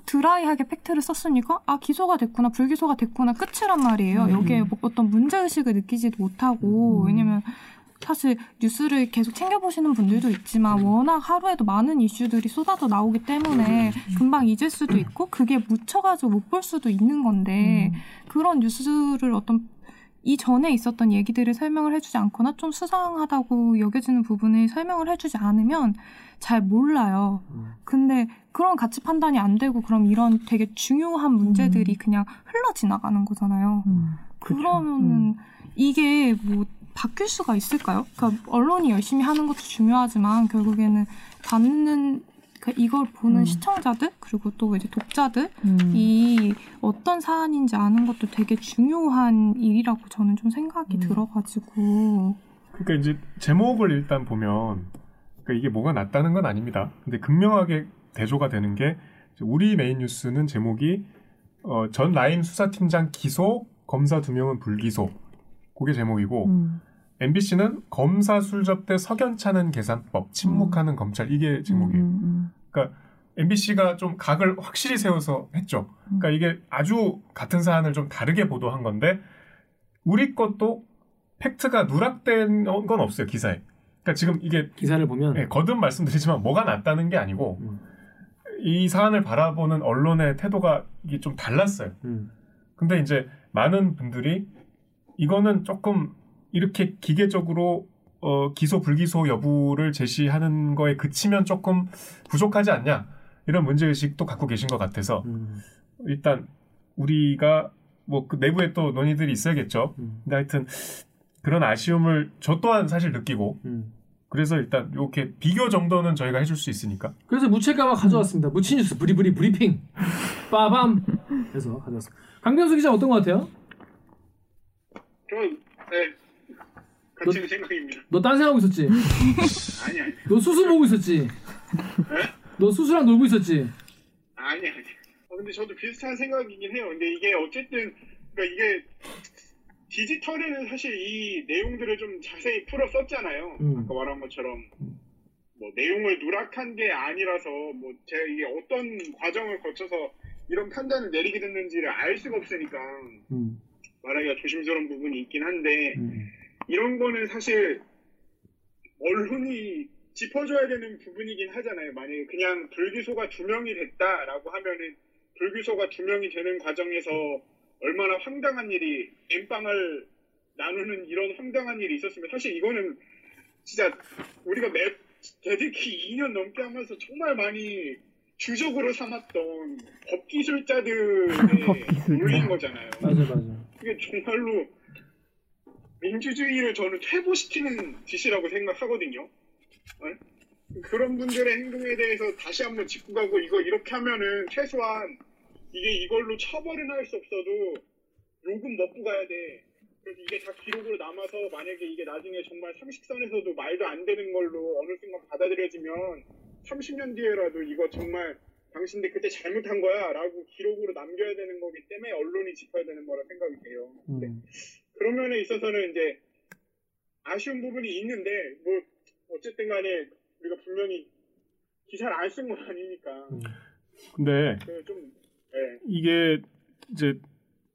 드라이하게 팩트를 썼으니까 아 기소가 됐구나 불기소가 됐구나 끝이란 말이에요. 음. 여기에 뭐 어떤 문제 의식을 느끼지도 못하고 음. 왜냐면 사실 뉴스를 계속 챙겨보시는 분들도 있지만 워낙 하루에도 많은 이슈들이 쏟아져 나오기 때문에 금방 잊을 수도 있고 그게 묻혀가지고 못 볼 수도 있는 건데 음. 그런 뉴스를 어떤 이전에 있었던 얘기들을 설명을 해주지 않거나 좀 수상하다고 여겨지는 부분을 설명을 해주지 않으면 잘 몰라요. 음. 근데 그런 가치 판단이 안 되고 그럼 이런 되게 중요한 문제들이 그냥 흘러 지나가는 거잖아요. 음. 그러면은 음. 이게 뭐 바뀔 수가 있을까요? 그러니까 언론이 열심히 하는 것도 중요하지만 결국에는 받는 그러니까 이걸 보는 음. 시청자들 그리고 또 이제 독자들이 음. 어떤 사안인지 아는 것도 되게 중요한 일이라고 저는 좀 생각이 음. 들어가지고 그러니까 이제 제목을 일단 보면 그러니까 이게 뭐가 낫다는 건 아닙니다. 근데 극명하게 대조가 되는 게 우리 메인 뉴스는 제목이 어, 전 라임 수사팀장 기소, 검사 두 명은 불기소. 그게 제목이고 음. MBC는 검사 술접대 석연찮은 계산법, 침묵하는 검찰 이게 제목이에요. 음, MBC가 좀 각을 확실히 세워서 했죠. 그러니까 이게 아주 같은 사안을 좀 다르게 보도한 건데 우리 것도 팩트가 누락된 건 없어요 기사에. 그러니까 지금 이게 기사를 보면 예, 거듭 말씀드리지만 뭐가 낫다는 게 아니고 음. 이 사안을 바라보는 언론의 태도가 이게 좀 달랐어요. 음. 근데 이제 많은 분들이 이거는 조금 이렇게 기계적으로 어, 기소 불기소 여부를 제시하는 거에 그치면 조금 부족하지 않냐 이런 문제 의식도 갖고 계신 것 같아서 음. 일단 우리가 뭐 그 내부에 또 논의들이 있어야겠죠. 음. 근데 하여튼 그런 아쉬움을 저 또한 사실 느끼고 음. 그래서 일단 이렇게 비교 정도는 저희가 해줄 수 있으니까 그래서 무채가마 가져왔습니다. 무치뉴스 브리브리 브리핑 빠밤 해서 가져왔습니다. 강병수 기자 어떤 것 같아요? 저는 네 같은 생각입니다. 너딴 생각하고 있었지? 아니 아니 너 수술 보고 있었지? 너 수술랑 놀고 있었지? 아니 아니. 어, 근데 저도 비슷한 생각이긴 해요. 근데 이게 어쨌든 그러니까 이게 디지털에는 사실 이 내용들을 좀 자세히 풀어 썼잖아요. 음. 아까 말한 것처럼 뭐 내용을 누락한 게 아니라서 뭐 제가 이게 어떤 과정을 거쳐서 이런 판단을 내리게 됐는지를 알 수가 없으니까 음. 말하기가 조심스러운 부분이 있긴 한데 음. 이런 거는 사실 언론이 짚어줘야 되는 부분이긴 하잖아요. 만약에 그냥 불기소가 두 명이 됐다라고 하면은 불기소가 두 명이 되는 과정에서 얼마나 황당한 일이 엠빵을 나누는 이런 황당한 일이 있었으면 사실 이거는 진짜 우리가 매 대들기 2년 넘게 하면서 정말 많이 주적으로 삼았던 법기술자들의 법기술자. 놀린 거잖아요. 맞아 맞아. 이게 정말로 민주주의를 저는 퇴보시키는 짓이라고 생각하거든요. 어? 그런 분들의 행동에 대해서 다시 한번 짚고 가고 이거 이렇게 하면은 최소한 이게 이걸로 처벌은 할 수 없어도 욕은 먹고 가야 돼. 그래서 이게 다 기록으로 남아서 만약에 이게 나중에 정말 상식선에서도 말도 안 되는 걸로 어느 순간 받아들여지면 30년 뒤에라도 이거 정말 당신들 그때 잘못한 거야 라고 기록으로 남겨야 되는 거기 때문에 언론이 짚어야 되는 거라 생각이 돼요. 음. 그런 면에 있어서는 이제 아쉬운 부분이 있는데 뭐 어쨌든 간에 우리가 분명히 기사를 안 쓴 건 아니니까 음. 근데 그좀 예. 이게 이제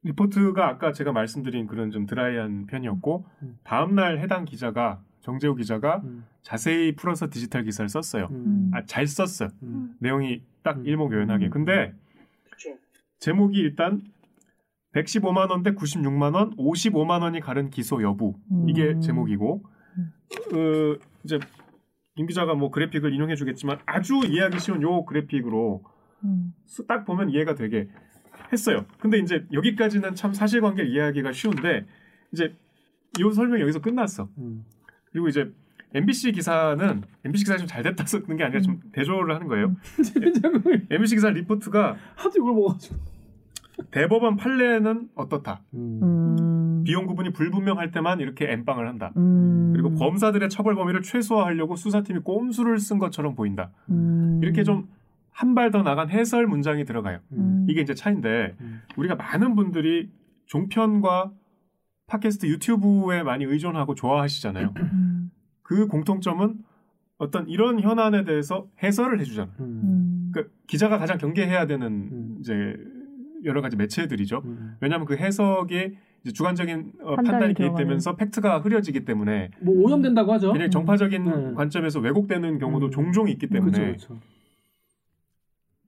리포트가 아까 제가 말씀드린 그런 좀 드라이한 편이었고 음. 다음 날 해당 기자가 정재호 기자가 음. 자세히 풀어서 디지털 기사를 썼어요. 음. 아, 잘 썼어요. 음. 내용이 딱 음. 일목요연하게. 음. 근데 그쵸. 제목이 일단 115만 원 대 96만 원, 55만 원이 가른 기소 여부 이게 음. 제목이고 어, 이제 김 기자가 뭐 그래픽을 인용해 주겠지만 아주 이해하기 쉬운 요 그래픽으로 음. 수- 딱 보면 이해가 되게 했어요. 근데 이제 여기까지는 참 사실관계를 이해하기가 쉬운데 이제 이 설명이 여기서 끝났어. 음. 그리고 이제 MBC 기사는 MBC 기사 좀잘 됐다 쓰는 게 아니라 좀 대조를 하는 거예요. MBC 기사 리포트가 하도 이걸 먹어가지고. 대법원 판례는 어떻다. 음. 비용 구분이 불분명할 때만 이렇게 엠빵을 한다. 음. 그리고 범사들의 처벌 범위를 최소화하려고 수사팀이 꼼수를 쓴 것처럼 보인다. 음. 이렇게 좀 한 발 더 나간 해설 문장이 들어가요. 음. 이게 이제 차인데 음. 우리가 많은 분들이 종편과 팟캐스트 유튜브에 많이 의존하고 좋아하시잖아요. 음. 그 공통점은 어떤 이런 현안에 대해서 해설을 해주잖아요. 음. 음. 그러니까 기자가 가장 경계해야 되는 음. 이제 여러 가지 매체들이죠. 음. 왜냐하면 그 해석에 이제 주관적인 어, 판단이. 개입되면서 팩트가 흐려지기 때문에 뭐 오염된다고 하죠. 굉장히 정파적인 음. 관점에서 왜곡되는 경우도 음. 종종 있기 때문에 그렇죠, 그렇죠.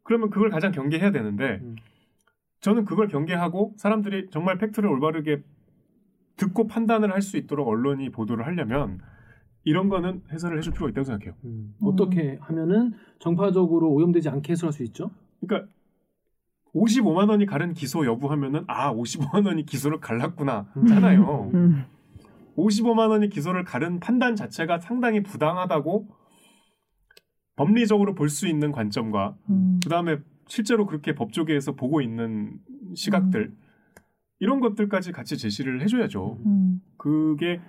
그러면 그걸 가장 경계해야 되는데 음. 저는 그걸 경계하고 사람들이 정말 팩트를 올바르게 듣고 판단을 할 수 있도록 언론이 보도를 하려면 이런 거는 해설을 해줄 필요가 있다고 생각해요. 음. 어떻게 하면은 정파적으로 오염되지 않게 해설할 수 있죠? 그러니까 55만 원이 가른 기소 여부하면은 아 55만 원이 기소를 갈랐구나잖아요. 음. 55만 원이 기소를 가른 판단 자체가 상당히 부당하다고 법리적으로 볼 수 있는 관점과 음. 그 다음에 실제로 그렇게 법조계에서 보고 있는 시각들 이런 것들까지 같이 제시를 해줘야죠. 음. 그게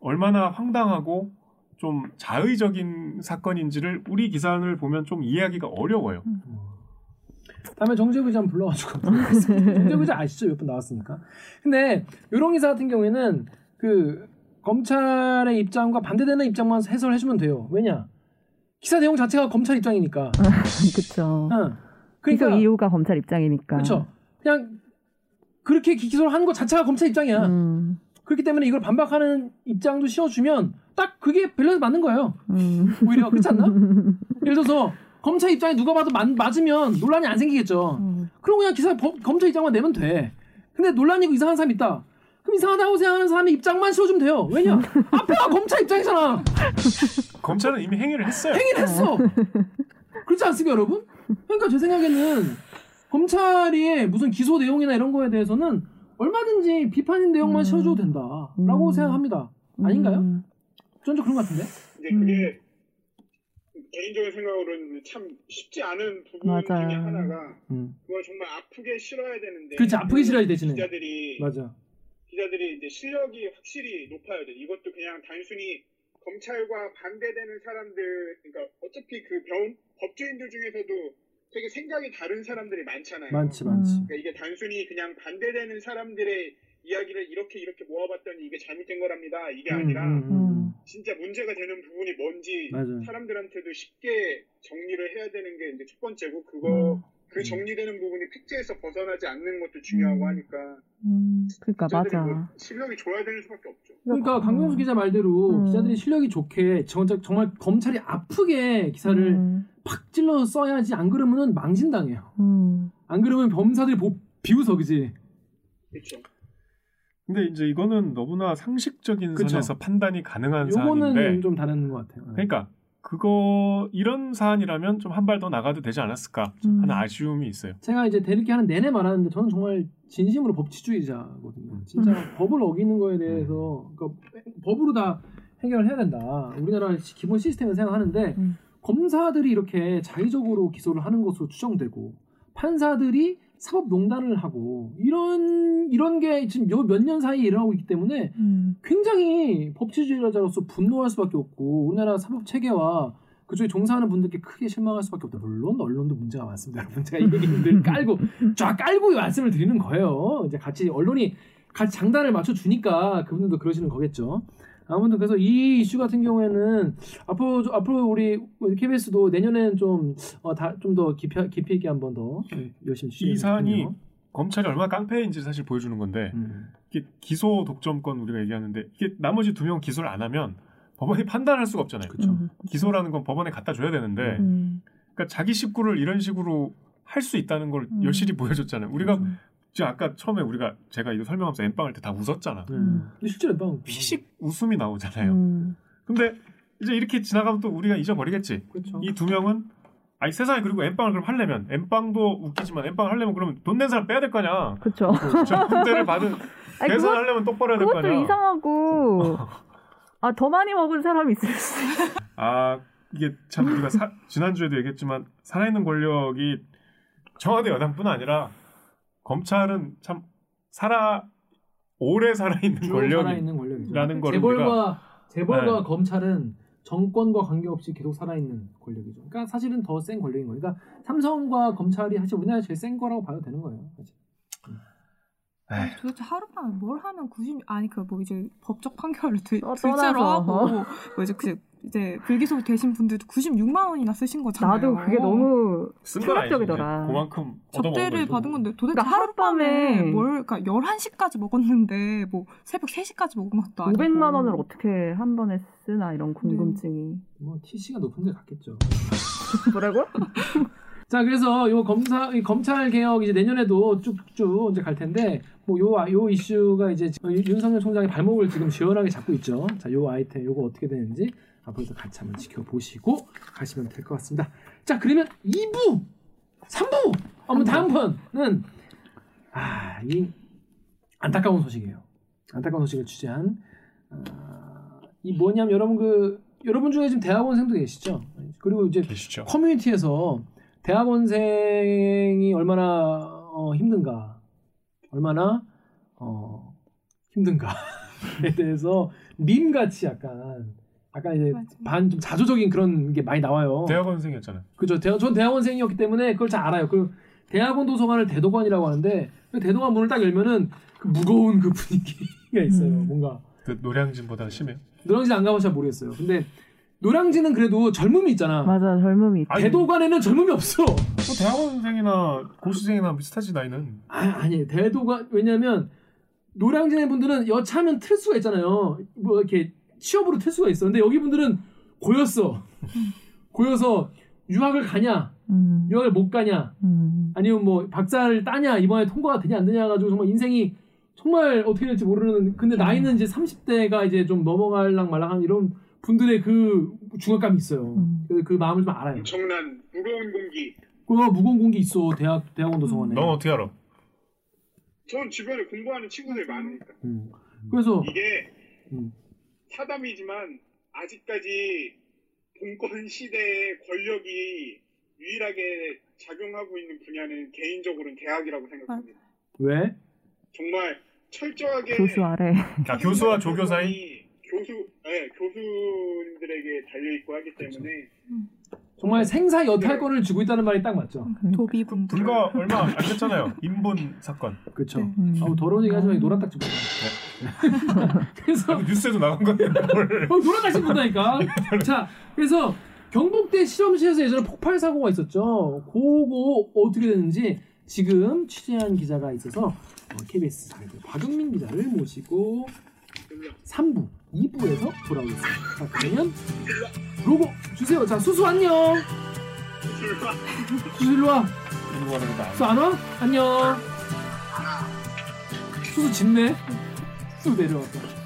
얼마나 황당하고 좀 자의적인 사건인지를 우리 기사를 보면 좀 이해하기가 어려워요. 다음에 정재구 기자 한번 불러가지고. 정재구 기자 아시죠? 몇 번 나왔으니까. 근데 요런 기사 같은 경우에는 그 검찰의 입장과 반대되는 입장만 해설해주면 돼요. 왜냐? 기사 내용 자체가 검찰 입장이니까. 응. 그러니까 그러니까 이유가 검찰 입장이니까. 그렇죠. 그냥 그렇게 기- 기소를 하는 거 자체가 검찰 입장이야. 음. 그렇기 때문에 이걸 반박하는 입장도 씌워주면 딱 그게 밸런스 맞는 거예요. 음. 오히려 그렇지 않나? 예를 들어서 검찰 입장에 누가 봐도 맞, 맞으면 논란이 안 생기겠죠. 음. 그럼 그냥 기사 법- 검찰 입장만 내면 돼. 근데 논란이고 이상한 사람 있다. 그럼 이상하다고 생각하는 사람의 입장만 씌워주면 돼요. 왜냐? 앞에가 검찰 입장이잖아. 검찰은 이미 행위를 했어요. 행위를 했어. 그렇지 않습니까, 여러분? 그러니까 제 생각에는 검찰이 무슨 기소 내용이나 이런 거에 대해서는 얼마든지 비판인 내용만 음. 씌워줘도 된다라고 음. 생각합니다. 아닌가요? 음. 전좀 그런 것 같은데. 근데 그게 개인적인 생각으로는 참 쉽지 않은 부분 맞아요. 중에 하나가 음. 그걸 정말 아프게 싫어야 되는데 그렇지, 아프게 싫어야 되지는. 기자들이 맞아. 기자들이 이제 실력이 확실히 높아야 돼. 이것도 그냥 단순히 검찰과 반대되는 사람들, 그러니까 어차피 그 병, 법조인들 중에서도 되게 생각이 다른 사람들이 많잖아요. 많지, 많지. 음. 그러니까 이게 단순히 그냥 반대되는 사람들의 이야기를 이렇게 이렇게 모아봤더니 이게 잘못된 거랍니다. 이게 아니라 음, 음, 음. 진짜 문제가 되는 부분이 뭔지 맞아요. 사람들한테도 쉽게 정리를 해야 되는 게 이제 첫 번째고 그거 음. 그 정리되는 부분이 팩트에서 벗어나지 않는 것도 중요하고 음. 하니까 음. 그러니까 기자들이 맞아. 뭐 실력이 좋아야 되는 수밖에 없죠. 그러니까 강병수 기자 말대로 음. 기자들이 실력이 좋게 정말, 정말 검찰이 아프게 기사를 음. 팍 찔러 써야지 안 그러면은 망신당해요. 음. 안 그러면 범사들이 보, 비웃어 그지. 그렇죠. 근데 이제 이거는 너무나 상식적인 그쵸. 선에서 판단이 가능한 사안인데 요거는 좀 다른 것 같아요. 그러니까 그거 이런 사안이라면 좀 한 발 더 나가도 되지 않았을까 음. 하는 아쉬움이 있어요. 제가 이제 대리기 하는 내내 말하는데 저는 정말 진심으로 법치주의자거든요. 진짜 법을 어기는 거에 대해서 그러니까 법으로 다 해결해야 된다. 우리나라 시- 기본 시스템을 생각하는데 음. 검사들이 이렇게 자의적으로 기소를 하는 것으로 추정되고 판사들이 사법농단을 하고 이런 이런 게 지금 요 몇 년 사이에 일어나고 있기 때문에 음. 굉장히 법치주의자로서 분노할 수밖에 없고 우리나라 사법 체계와 그쪽에 종사하는 분들께 크게 실망할 수밖에 없다. 물론 언론도 문제가 많습니다. 여러분 제가 이 얘기를 늘 깔고 쫙 깔고 말씀을 드리는 거예요. 이제 같이 언론이 같이 장단을 맞춰 주니까 그분들도 그러시는 거겠죠. 아무튼 그래서 이 이슈 같은 경우에는 앞으로 앞으로 우리 KBS도 내년에는 좀좀 더 깊이 깊이 있게 한번 더 열심히 이 사안이. 검찰이 얼마나 깡패인지 사실 보여주는 건데 음. 이게 기소 독점권 우리가 얘기하는데 이게 나머지 두 명 기소를 안 하면 법원이 판단할 수가 없잖아요. 그쵸. 음. 기소라는 건 법원에 갖다 줘야 되는데 음. 그러니까 자기 식구를 이런 식으로 할 수 있다는 걸 음. 여실히 보여줬잖아요. 우리가 음. 지금 아까 처음에 우리가 제가 이거 설명하면서 엠빵 할 때 다 웃었잖아. 네. 음. 근데 실제로 빵 피식 웃음이 나오잖아요. 음. 근데 이제 이렇게 지나가면 또 우리가 잊어버리겠지. 그렇죠. 이두 명은 아니 세상에 그리고 엠빵을 그럼 하려면 엠빵도 웃기지만 엠빵을 하려면 그러면 돈 낸 사람 빼야 될거 아니야. 그쵸. 전문대를 받은 계산 하려면 똑바로 해야 될거 그것도 아니야. 이상하고 아, 더 많이 먹은 사람이 있을 수 있어요. 아 이게 참 우리가 사- 지난주에도 얘기했지만 살아있는 권력이 청와대 여당뿐 아니라 검찰은 참 살아 오래 살아있는 쭉 권력이 살아있는 권력이죠. 라는 거를 재벌과 재벌과 네. 검찰은 정권과 관계없이 계속 살아있는 권력이죠. 그러니까 사실은 더 센 권력인 거예요. 그러니까 삼성과 검찰이 사실 우리나라에 제일 센 거라고 봐도 되는 거예요. 사실. 에이, 도대체 하룻밤에 뭘 하면 90 아니 그 뭐 이제 법적 판결을 들, 어, 떠나서. 하고 뭐 이제 그 이제 불기소 되신 분들도 96만 원이나 쓰신 거잖아요. 나도 그게 너무. 충격적이더라. 그만큼 접대를. 받은 건데 도대체 그러니까 하룻밤에 뭘 그러니까 11시까지 먹었는데 뭐 새벽 3시까지 먹은 것도 아니고 500만 원을 어떻게 한 번에 쓰나 이런 궁금증이. 뭐 TC가 높은 데 갔겠죠. 뭐라고? 자, 그래서 요 검사 이 검찰 개혁 이제 내년에도 쭉쭉 이제 갈 텐데 뭐 요 요 이슈가 이제 윤- 윤석열 총장의 발목을 지금 시원하게 잡고 있죠. 자, 요 아이템 요거 어떻게 되는지 앞으로도 같이 한번 지켜보시고 가시면 될 것 같습니다. 자, 그러면 2부, 3부. 한번 다음 편은 아, 이 안타까운 소식이에요. 안타까운 소식을 취재한 아, 이 뭐냐면 여러분 그 여러분 중에 지금 대학원생도 계시죠? 그리고 이제 계시죠. 커뮤니티에서 대학원생이 얼마나 어, 힘든가, 얼마나 어, 힘든가에 대해서 밈 같이 약간 약간 이제. 반 좀 자조적인 그런 게 많이 나와요. 대학원생이었잖아요. 그죠? 대학, 전 대학원생이었기 때문에 그걸 잘 알아요. 그 대학원 도서관을 대도관이라고 하는데 그 대도관 문을 딱 열면은 그 무거운 그 분위기가 있어요. 음. 뭔가 그 노량진보다 심해요. 노량진 안 가봐서 잘 모르겠어요. 근데 노량진은 그래도 젊음이 있잖아. 맞아 젊음이 있다. 아니, 대도관에는 젊음이 없어. 뭐 대학원생이나 고시생이나 비슷하지 나이는. 아, 아니 대도관 왜냐면 노량진의 분들은 여차하면 틀 수가 있잖아요. 뭐 이렇게 취업으로 틀 수가 있어. 근데 여기 분들은 고였어. 고여서 유학을 가냐, 음, 유학을 못 가냐, 음. 아니면 뭐 박사를 따냐 이번에 통과가 되냐 안 되냐 가지고 정말 인생이 정말 어떻게 될지 모르는 근데 나이는 이제 30대가 이제 좀 넘어갈랑 말랑한 이런 분들의 그 중압감이 있어요. 음. 그, 그 마음을 좀 알아요. 엄청난 무거운 공기. 그 무거운 공기 있어 대학 대학원 도서관에. 넌 어떻게 알아? 전 주변에 공부하는 친구들이 많으니까. 음. 그래서 이게 음. 사담이지만 아직까지 봉건 시대의 권력이 유일하게 작용하고 있는 분야는 개인적으로는 대학이라고 생각합니다. 왜? 정말 철저하게 교수 아래. 아, 교수와 조교 사이? 이 교수, 네, 교수님들에게 달려 있고 하기 때문에 정말 생사 여탈권을 쥐고 있다는 말이 딱 맞죠. 도비분들 불과 얼마 안 됐잖아요. 인본 사건. 그렇죠. 네. 음. 아우 더러운 얘기 하지 마. 노란 딱지 본다. 그래서 아, 뉴스에도 나간 건데 그걸. 어, 노란 딱지 본다니까. 자, 그래서 경북대 실험실에서 예전에 폭발 사고가 있었죠. 그거 어떻게 됐는지 지금 취재한 기자가 있어서 어, KBS 박은민 기자를 모시고 3부, 2부에서 돌아오겠습니다. 자, 그러면 로고 주세요. 자, 수수 안녕. 수수 일로 와. 수수 안 와? 안녕. 수수 짖네. 수수 내려왔어.